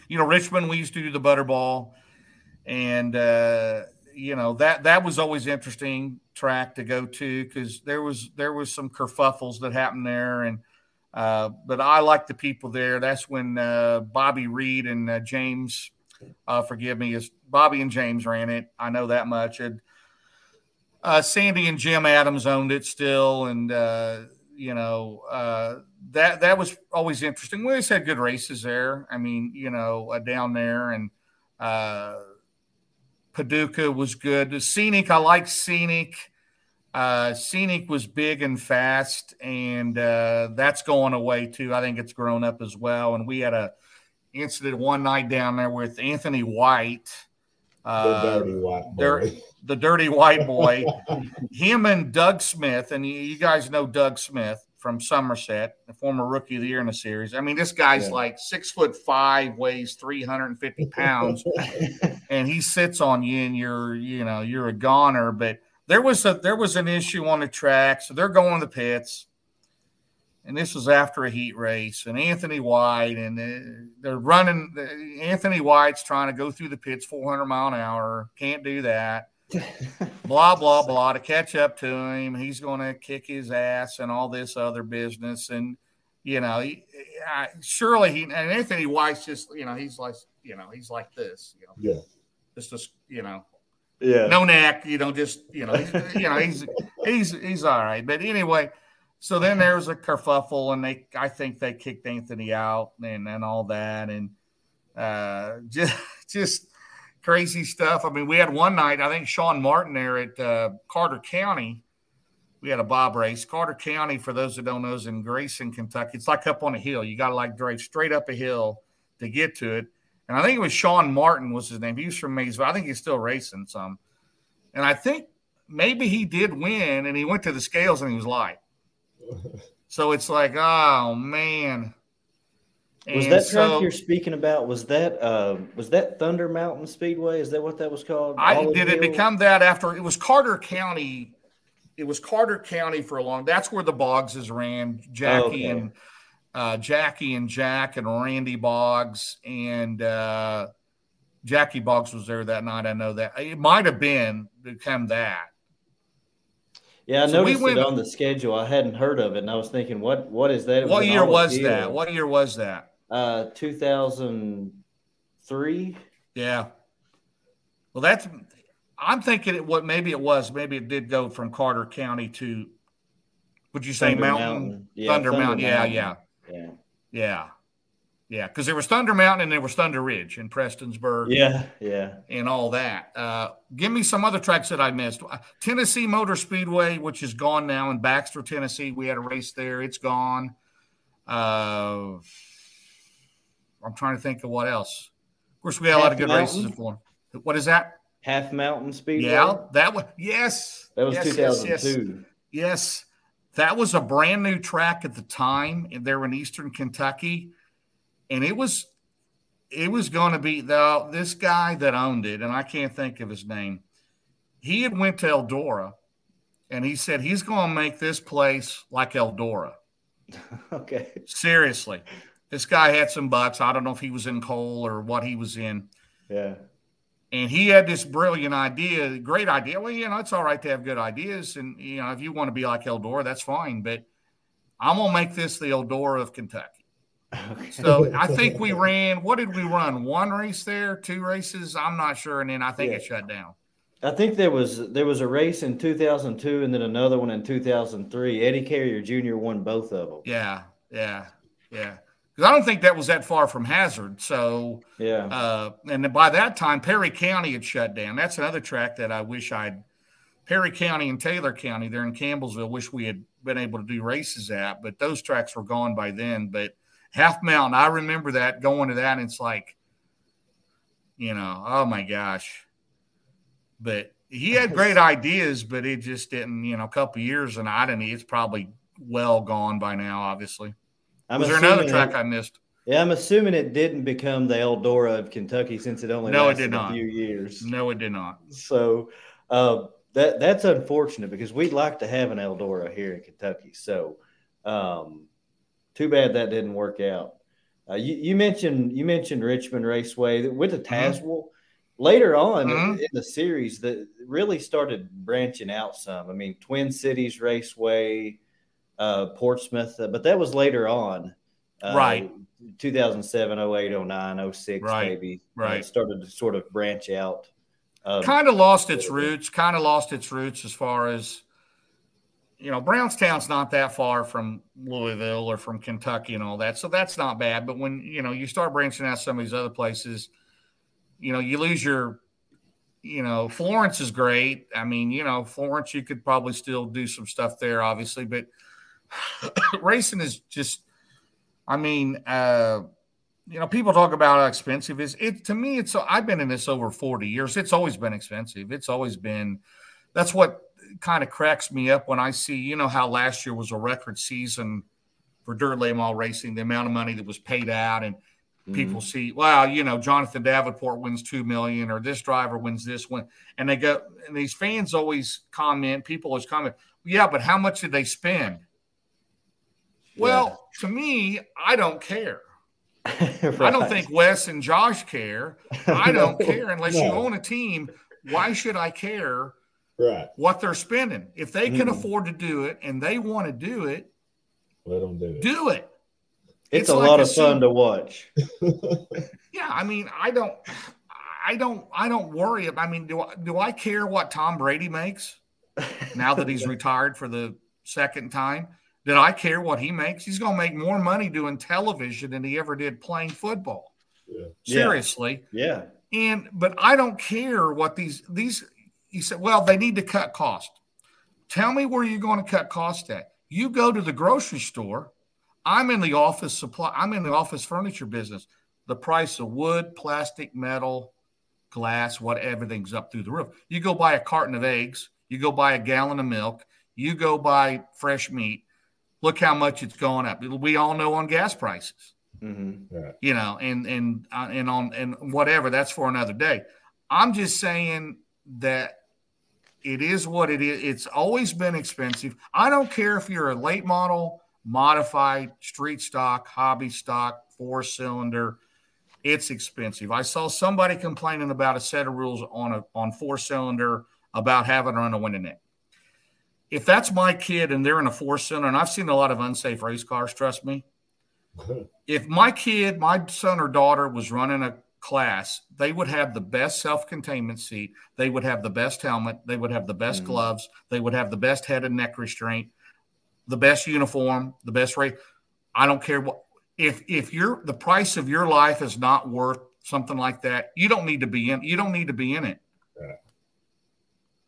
you know, Richmond, we used to do the Butterball and uh, you know that that was always interesting track to go to because there was there was some kerfuffles that happened there and uh, but I like the people there. That's when uh, Bobby Reed and uh, James, uh, forgive me, is Bobby and James ran it. I know that much. And uh, Sandy and Jim Adams owned it still, and uh, you know, uh, that that was always interesting. We always had good races there. I mean, you know, uh, down there and uh, Paducah was good. Scenic, I like Scenic. Uh, Scenic was big and fast, and uh, that's going away too. I think it's grown up as well. And we had a incident one night down there with Anthony White. Uh, the dirty white boy. The dirty white boy. Him and Doug Smith, and you, you, guys know Doug Smith from Somerset, the former rookie of the year in the series. I mean, this guy's yeah. like six foot five, weighs 350 pounds, and he sits on you and you're, you know, you're a goner. But there was a there was an issue on the track, so they're going to the pits and this was after a heat race, and Anthony White, and they're running. Anthony White's trying to go through the pits 400 mile an hour, can't do that. blah blah blah to catch up to him. He's going to kick his ass and all this other business, and you know, he, I, surely he and Anthony White's just you know he's like you know he's like this, you know, yeah, just just you know, yeah, no neck, you know, just you know, you know he's he's he's all right, but anyway so then there was a kerfuffle, and they I think they kicked Anthony out and and all that, and uh, just just crazy stuff. I mean, we had one night. I think Sean Martin there at uh, Carter County. We had a bob race. Carter County, for those that don't know, is in Grayson, Kentucky. It's like up on a hill. You got to like drive straight up a hill to get to it. And I think it was Sean Martin was his name. He was from Maysville. I think he's still racing some. And I think maybe he did win, and he went to the scales and he was light. So it's like, oh man. Was and that so, track you're speaking about? Was that uh, was that Thunder Mountain Speedway? Is that what that was called? I Olive did it become that after it was Carter County. It was Carter County for a long. That's where the Boggses ran. Jackie okay. and uh, Jackie and Jack and Randy Boggs and uh, Jackie Boggs was there that night. I know that it might have been become that. Yeah, I so noticed we went, it on the schedule. I hadn't heard of it, and I was thinking, what what is that? what year was deal. that? What year was that? Uh, two thousand three. Yeah. Well, that's. I'm thinking it. What maybe it was. Maybe it did go from Carter County to. Would you say Thunder Mountain? Mountain. Yeah, Thunder, Thunder Mountain. Mountain. Yeah, yeah, yeah, yeah. Yeah, because there was Thunder Mountain and there was Thunder Ridge in Prestonsburg. Yeah, yeah. And all that. Uh, give me some other tracks that I missed. Uh, Tennessee Motor Speedway, which is gone now in Baxter, Tennessee. We had a race there. It's gone. Uh, I'm trying to think of what else. Of course, we had Half a lot of good Mountain. races in Florida. What is that? Half Mountain Speedway. Yeah, that was yes. That was yes, 2002. Yes, yes. yes, that was a brand new track at the time. There in Eastern Kentucky and it was it was going to be the this guy that owned it, and I can't think of his name. He had went to Eldora, and he said he's going to make this place like Eldora. okay, seriously, this guy had some bucks. I don't know if he was in coal or what he was in. Yeah. And he had this brilliant idea, great idea. Well, you know, it's all right to have good ideas. And, you know, if you want to be like Eldora, that's fine. But I'm going to make this the Eldora of Kentucky. Okay. So I think we ran. What did we run? One race there, two races. I'm not sure, and then I think yeah. it shut down. I think there was there was a race in 2002 and then another one in 2003. Eddie Carrier Jr. won both of them. Yeah, yeah, yeah. Because I don't think that was that far from Hazard. So yeah. Uh, and by that time, Perry County had shut down. That's another track that I wish I'd. Perry County and Taylor County, there in Campbellsville, wish we had been able to do races at, but those tracks were gone by then. But Half Mountain. I remember that going to that. And it's like, you know, oh my gosh. But he had great ideas, but it just didn't, you know, a couple years and I didn't, it's probably well gone by now, obviously. I'm Was there another track it, I missed? Yeah, I'm assuming it didn't become the Eldora of Kentucky since it only no, it did not. a few years. No, it did not. So uh, that that's unfortunate because we'd like to have an Eldora here in Kentucky. So um, too bad that didn't work out. Uh, you, you, mentioned you mentioned Richmond Raceway with the mm-hmm. Tazewell. Mm-hmm. Later on mm-hmm. in the series, that really started branching out some. I mean, Twin Cities Raceway, uh, Portsmouth, uh, but that was later on. Uh, right. 2007, 08, 09, 06, right. maybe. Right. started to sort of branch out. Um, kind of lost its roots, kind of lost its roots as far as you know, Brownstown's not that far from Louisville or from Kentucky and all that. So that's not bad. But when, you know, you start branching out some of these other places, you know, you lose your, you know, Florence is great. I mean, you know, Florence, you could probably still do some stuff there, obviously, but racing is just, I mean, uh, you know, people talk about how expensive is it to me. It's I've been in this over 40 years. It's always been expensive. It's always been that's what kind of cracks me up when I see, you know, how last year was a record season for dirt late model racing, the amount of money that was paid out, and mm-hmm. people see, wow, you know, Jonathan Davenport wins two million, or this driver wins this one, and they go, and these fans always comment, people always comment, yeah, but how much did they spend? Yeah. Well, to me, I don't care. right. I don't think Wes and Josh care. I don't care unless no. you own a team. Why should I care right. what they're spending. If they can mm. afford to do it and they want to do it, let them do it. Do it. It's, it's a like lot a of fun to watch. yeah, I mean, I don't, I don't, I don't worry. I mean, do I, do I care what Tom Brady makes now that he's retired for the second time? Did I care what he makes? He's going to make more money doing television than he ever did playing football. Yeah. Seriously. Yeah. And but I don't care what these these he said, well, they need to cut cost. Tell me where you're going to cut cost at. You go to the grocery store. I'm in the office supply. I'm in the office furniture business. The price of wood, plastic, metal, glass, what everything's up through the roof. You go buy a carton of eggs. You go buy a gallon of milk. You go buy fresh meat. Look how much it's going up. We all know on gas prices. Mm-hmm. Yeah. You know, and and uh, and on and whatever. That's for another day. I'm just saying that it is what it is. It's always been expensive. I don't care if you're a late model, modified, street stock, hobby stock, four cylinder. It's expensive. I saw somebody complaining about a set of rules on a on four cylinder about having to run a window neck. If that's my kid and they're in a four cylinder, and I've seen a lot of unsafe race cars, trust me. if my kid, my son or daughter was running a class, they would have the best self containment seat. They would have the best helmet. They would have the best mm-hmm. gloves. They would have the best head and neck restraint, the best uniform, the best rate. I don't care what. If if you're the price of your life is not worth something like that, you don't need to be in. You don't need to be in it. Yeah.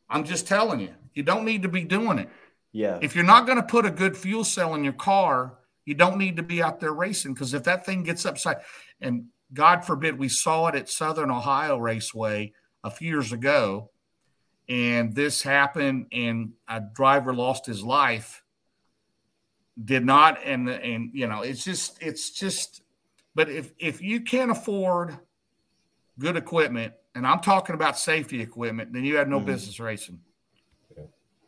I'm just telling you, you don't need to be doing it. Yeah. If you're not going to put a good fuel cell in your car, you don't need to be out there racing because if that thing gets upside, and God forbid, we saw it at Southern Ohio Raceway a few years ago, and this happened, and a driver lost his life. Did not, and and you know, it's just it's just. But if if you can't afford good equipment, and I'm talking about safety equipment, then you have no mm-hmm. business racing.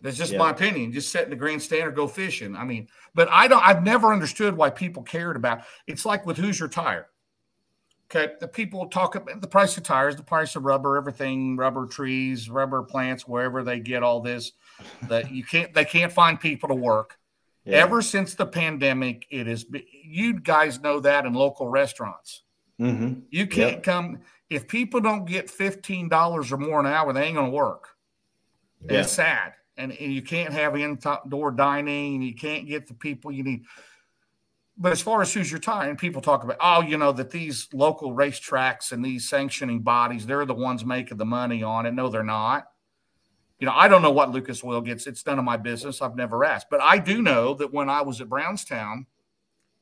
That's just yeah. my opinion. Just setting the grandstand or go fishing. I mean, but I don't. I've never understood why people cared about. It's like with Hoosier Tire. Okay, the people talk about the price of tires, the price of rubber, everything, rubber trees, rubber plants, wherever they get all this. That you can't, they can't find people to work. Yeah. Ever since the pandemic, it is. You guys know that in local restaurants. Mm-hmm. You can't yep. come if people don't get fifteen dollars or more an hour, they ain't going to work. Yeah. It's sad, and, and you can't have indoor dining, and you can't get the people you need but as far as Hoosier Tire, and people talk about, oh, you know, that these local racetracks and these sanctioning bodies, they're the ones making the money on it. No, they're not. You know, I don't know what Lucas Oil gets. It's none of my business. I've never asked. But I do know that when I was at Brownstown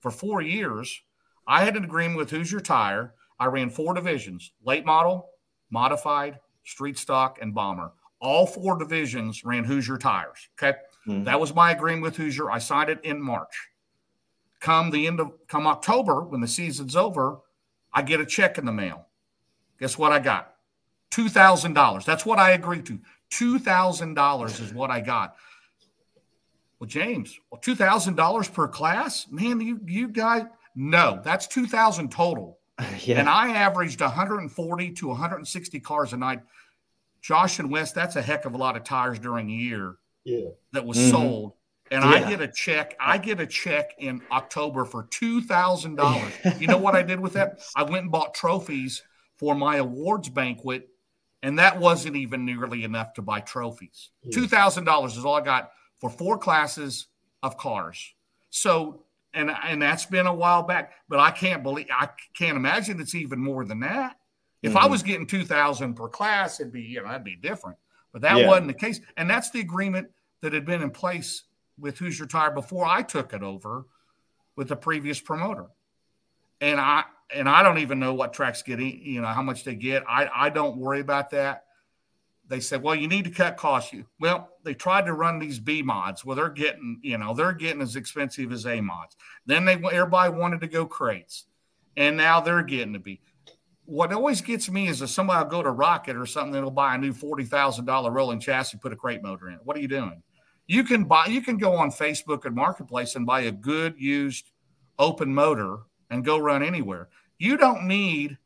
for four years, I had an agreement with Hoosier Tire. I ran four divisions late model, modified, street stock, and bomber. All four divisions ran Hoosier tires. Okay. Mm-hmm. That was my agreement with Hoosier. I signed it in March come the end of come October when the season's over, I get a check in the mail. Guess what I got? Two thousand dollars. That's what I agreed to. Two thousand dollars is what I got. Well, James, well, two thousand dollars per class, man. You you guys, no, that's two thousand total. Yeah. And I averaged 140 to 160 cars a night. Josh and Wes, that's a heck of a lot of tires during a year. Yeah. That was mm-hmm. sold and yeah. I get a check. I get a check in October for two thousand dollars. you know what I did with that? I went and bought trophies for my awards banquet, and that wasn't even nearly enough to buy trophies. Two thousand dollars is all I got for four classes of cars. So, and and that's been a while back, but I can't believe I can't imagine it's even more than that. If mm-hmm. I was getting two thousand per class, it'd be you know that'd be different. But that yeah. wasn't the case, and that's the agreement that had been in place with Hoosier Tire before I took it over with the previous promoter. And I and I don't even know what tracks get you know how much they get. I I don't worry about that they said, well, you need to cut costs. You well, they tried to run these B mods. Well, they're getting, you know, they're getting as expensive as A mods. Then they everybody wanted to go crates, and now they're getting to be. What always gets me is if somebody will go to Rocket or something that'll buy a new forty thousand dollar rolling chassis, put a crate motor in. What are you doing? You can buy. You can go on Facebook and Marketplace and buy a good used open motor and go run anywhere. You don't need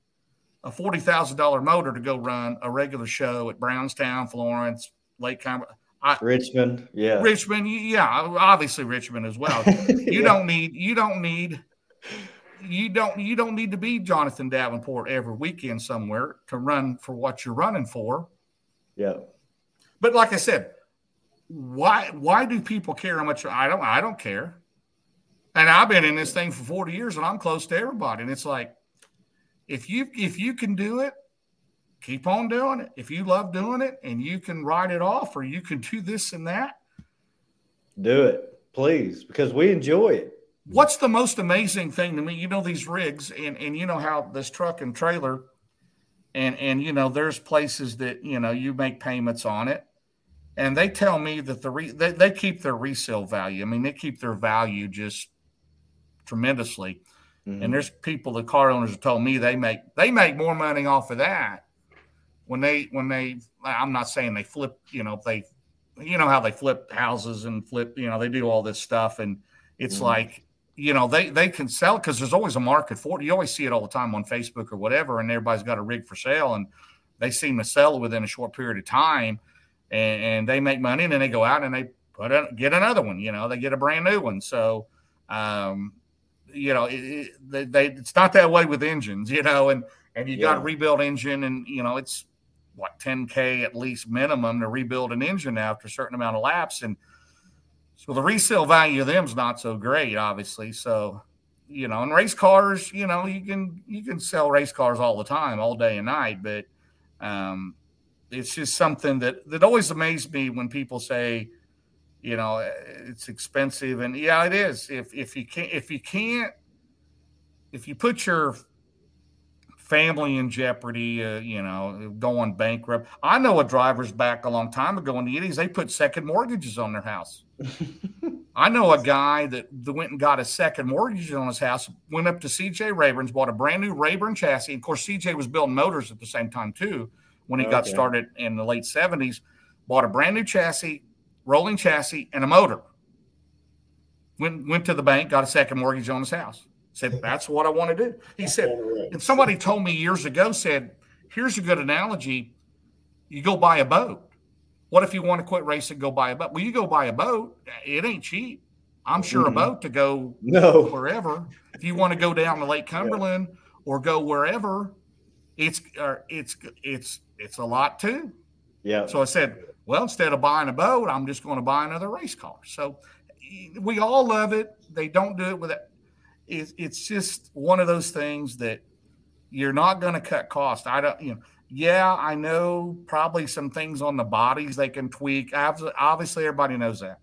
a forty thousand dollar motor to go run a regular show at Brownstown, Florence, Lake Conroe. Richmond, yeah, Richmond, yeah, obviously Richmond as well. You yeah. don't need, you don't need, you don't, you don't need to be Jonathan Davenport every weekend somewhere to run for what you're running for. Yeah, but like I said, why, why do people care how much? I don't, I don't care. And I've been in this thing for 40 years and I'm close to everybody. And it's like, if you if you can do it, keep on doing it. If you love doing it and you can write it off or you can do this and that, do it, please, because we enjoy it. What's the most amazing thing to me? You know these rigs and and you know how this truck and trailer and and you know there's places that you know you make payments on it and they tell me that the re, they, they keep their resale value. I mean, they keep their value just tremendously. Mm-hmm. And there's people, the car owners have told me they make they make more money off of that when they when they. I'm not saying they flip, you know, they, you know how they flip houses and flip, you know, they do all this stuff, and it's mm-hmm. like, you know, they they can sell because there's always a market for it. You always see it all the time on Facebook or whatever, and everybody's got a rig for sale, and they seem to sell it within a short period of time, and, and they make money, and then they go out and they put a, get another one. You know, they get a brand new one. So. Um, you know, it, they, they, it's not that way with engines, you know, and and you yeah. got to rebuild engine, and you know, it's what 10k at least minimum to rebuild an engine after a certain amount of laps, and so the resale value of them is not so great, obviously. So, you know, and race cars, you know, you can you can sell race cars all the time, all day and night, but um, it's just something that that always amazed me when people say you know it's expensive. And yeah it is. If if you can't if you can't if you put your family in jeopardy uh, you know going bankrupt. I know a driver's back a long time ago in the 80s they put second mortgages on their house. I know a guy that went and got a second mortgage on his house went up to cj rayburn's bought a brand new rayburn chassis. Of course cj was building motors at the same time too when he okay. got started in the late 70s bought a brand new chassis rolling chassis, and a motor. Went went to the bank, got a second mortgage on his house. Said that's what I want to do. He said, and somebody told me years ago said, here's a good analogy. You go buy a boat. What if you want to quit racing? Go buy a boat. Well, you go buy a boat. It ain't cheap. I'm sure mm-hmm. a boat to go no wherever. If you want to go down to Lake Cumberland yeah. or go wherever, it's uh, it's it's it's a lot too. Yeah. So I said, well, instead of buying a boat, I'm just going to buy another race car. So we all love it. They don't do it with it. It's just one of those things that you're not going to cut cost. I don't, you know, yeah, I know probably some things on the bodies they can tweak. Obviously, everybody knows that.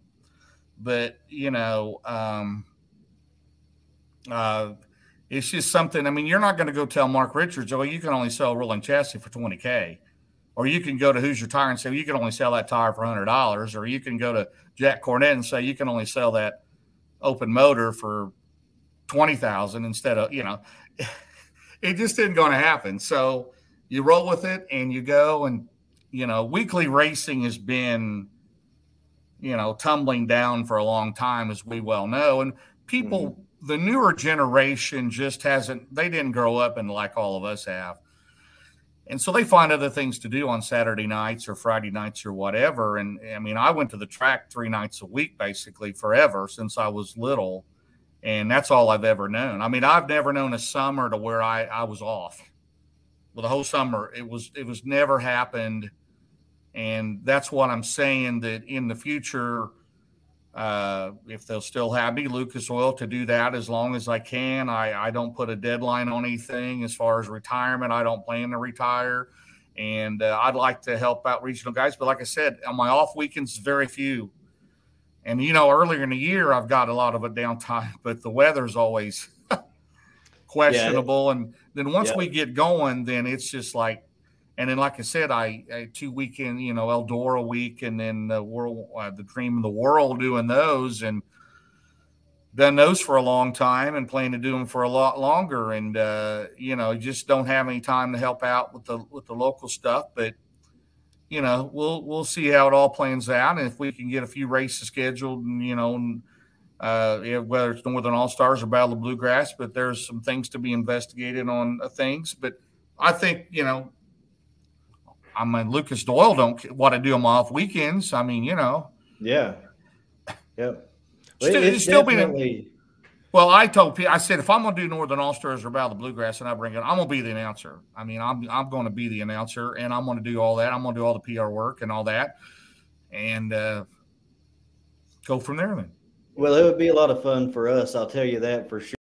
But, you know, um, uh, it's just something. I mean, you're not going to go tell Mark Richards, oh, you can only sell a rolling chassis for 20K or you can go to Hoosier Tire and say you can only sell that tire for hundred dollars, or you can go to Jack Cornett and say you can only sell that open motor for twenty thousand instead of you know, it just isn't going to happen. So you roll with it and you go and you know weekly racing has been you know tumbling down for a long time as we well know and people mm-hmm. The newer generation just hasn't they didn't grow up and like all of us have and so they find other things to do on Saturday nights or Friday nights or whatever. And I mean, I went to the track three nights a week basically forever since I was little. And that's all I've ever known. I mean, I've never known a summer to where I, I was off. Well, the whole summer, it was it was never happened. And that's what I'm saying that in the future, uh, if they'll still have me, Lucas Oil, to do that as long as I can. I, I don't put a deadline on anything as far as retirement. I don't plan to retire. And uh, I'd like to help out regional guys. But like I said, on my off weekends, very few. And, you know, earlier in the year, I've got a lot of a downtime, but the weather's always questionable. Yeah. And then once yeah. we get going, then it's just like, and then, like I said, I, I two weekend, you know, Eldora week, and then the world, uh, the Dream of the World, doing those, and done those for a long time, and plan to do them for a lot longer. And uh, you know, just don't have any time to help out with the with the local stuff. But you know, we'll we'll see how it all plans out, and if we can get a few races scheduled, and you know, uh, whether it's Northern All Stars or Battle of Bluegrass, but there's some things to be investigated on uh, things. But I think you know I mean, Lucas Oil don't what I do on my off weekends. I mean, you know. Yeah. Yep. Well, still, it's still definitely... well, I told people, I said, if I'm going to do Northern All Stars or Battle of the Bluegrass and I bring it, I'm going to be the announcer. I mean, I'm, I'm going to be the announcer and I'm going to do all that. I'm going to do all the PR work and all that and uh, go from there then. Well, it would be a lot of fun for us. I'll tell you that for sure.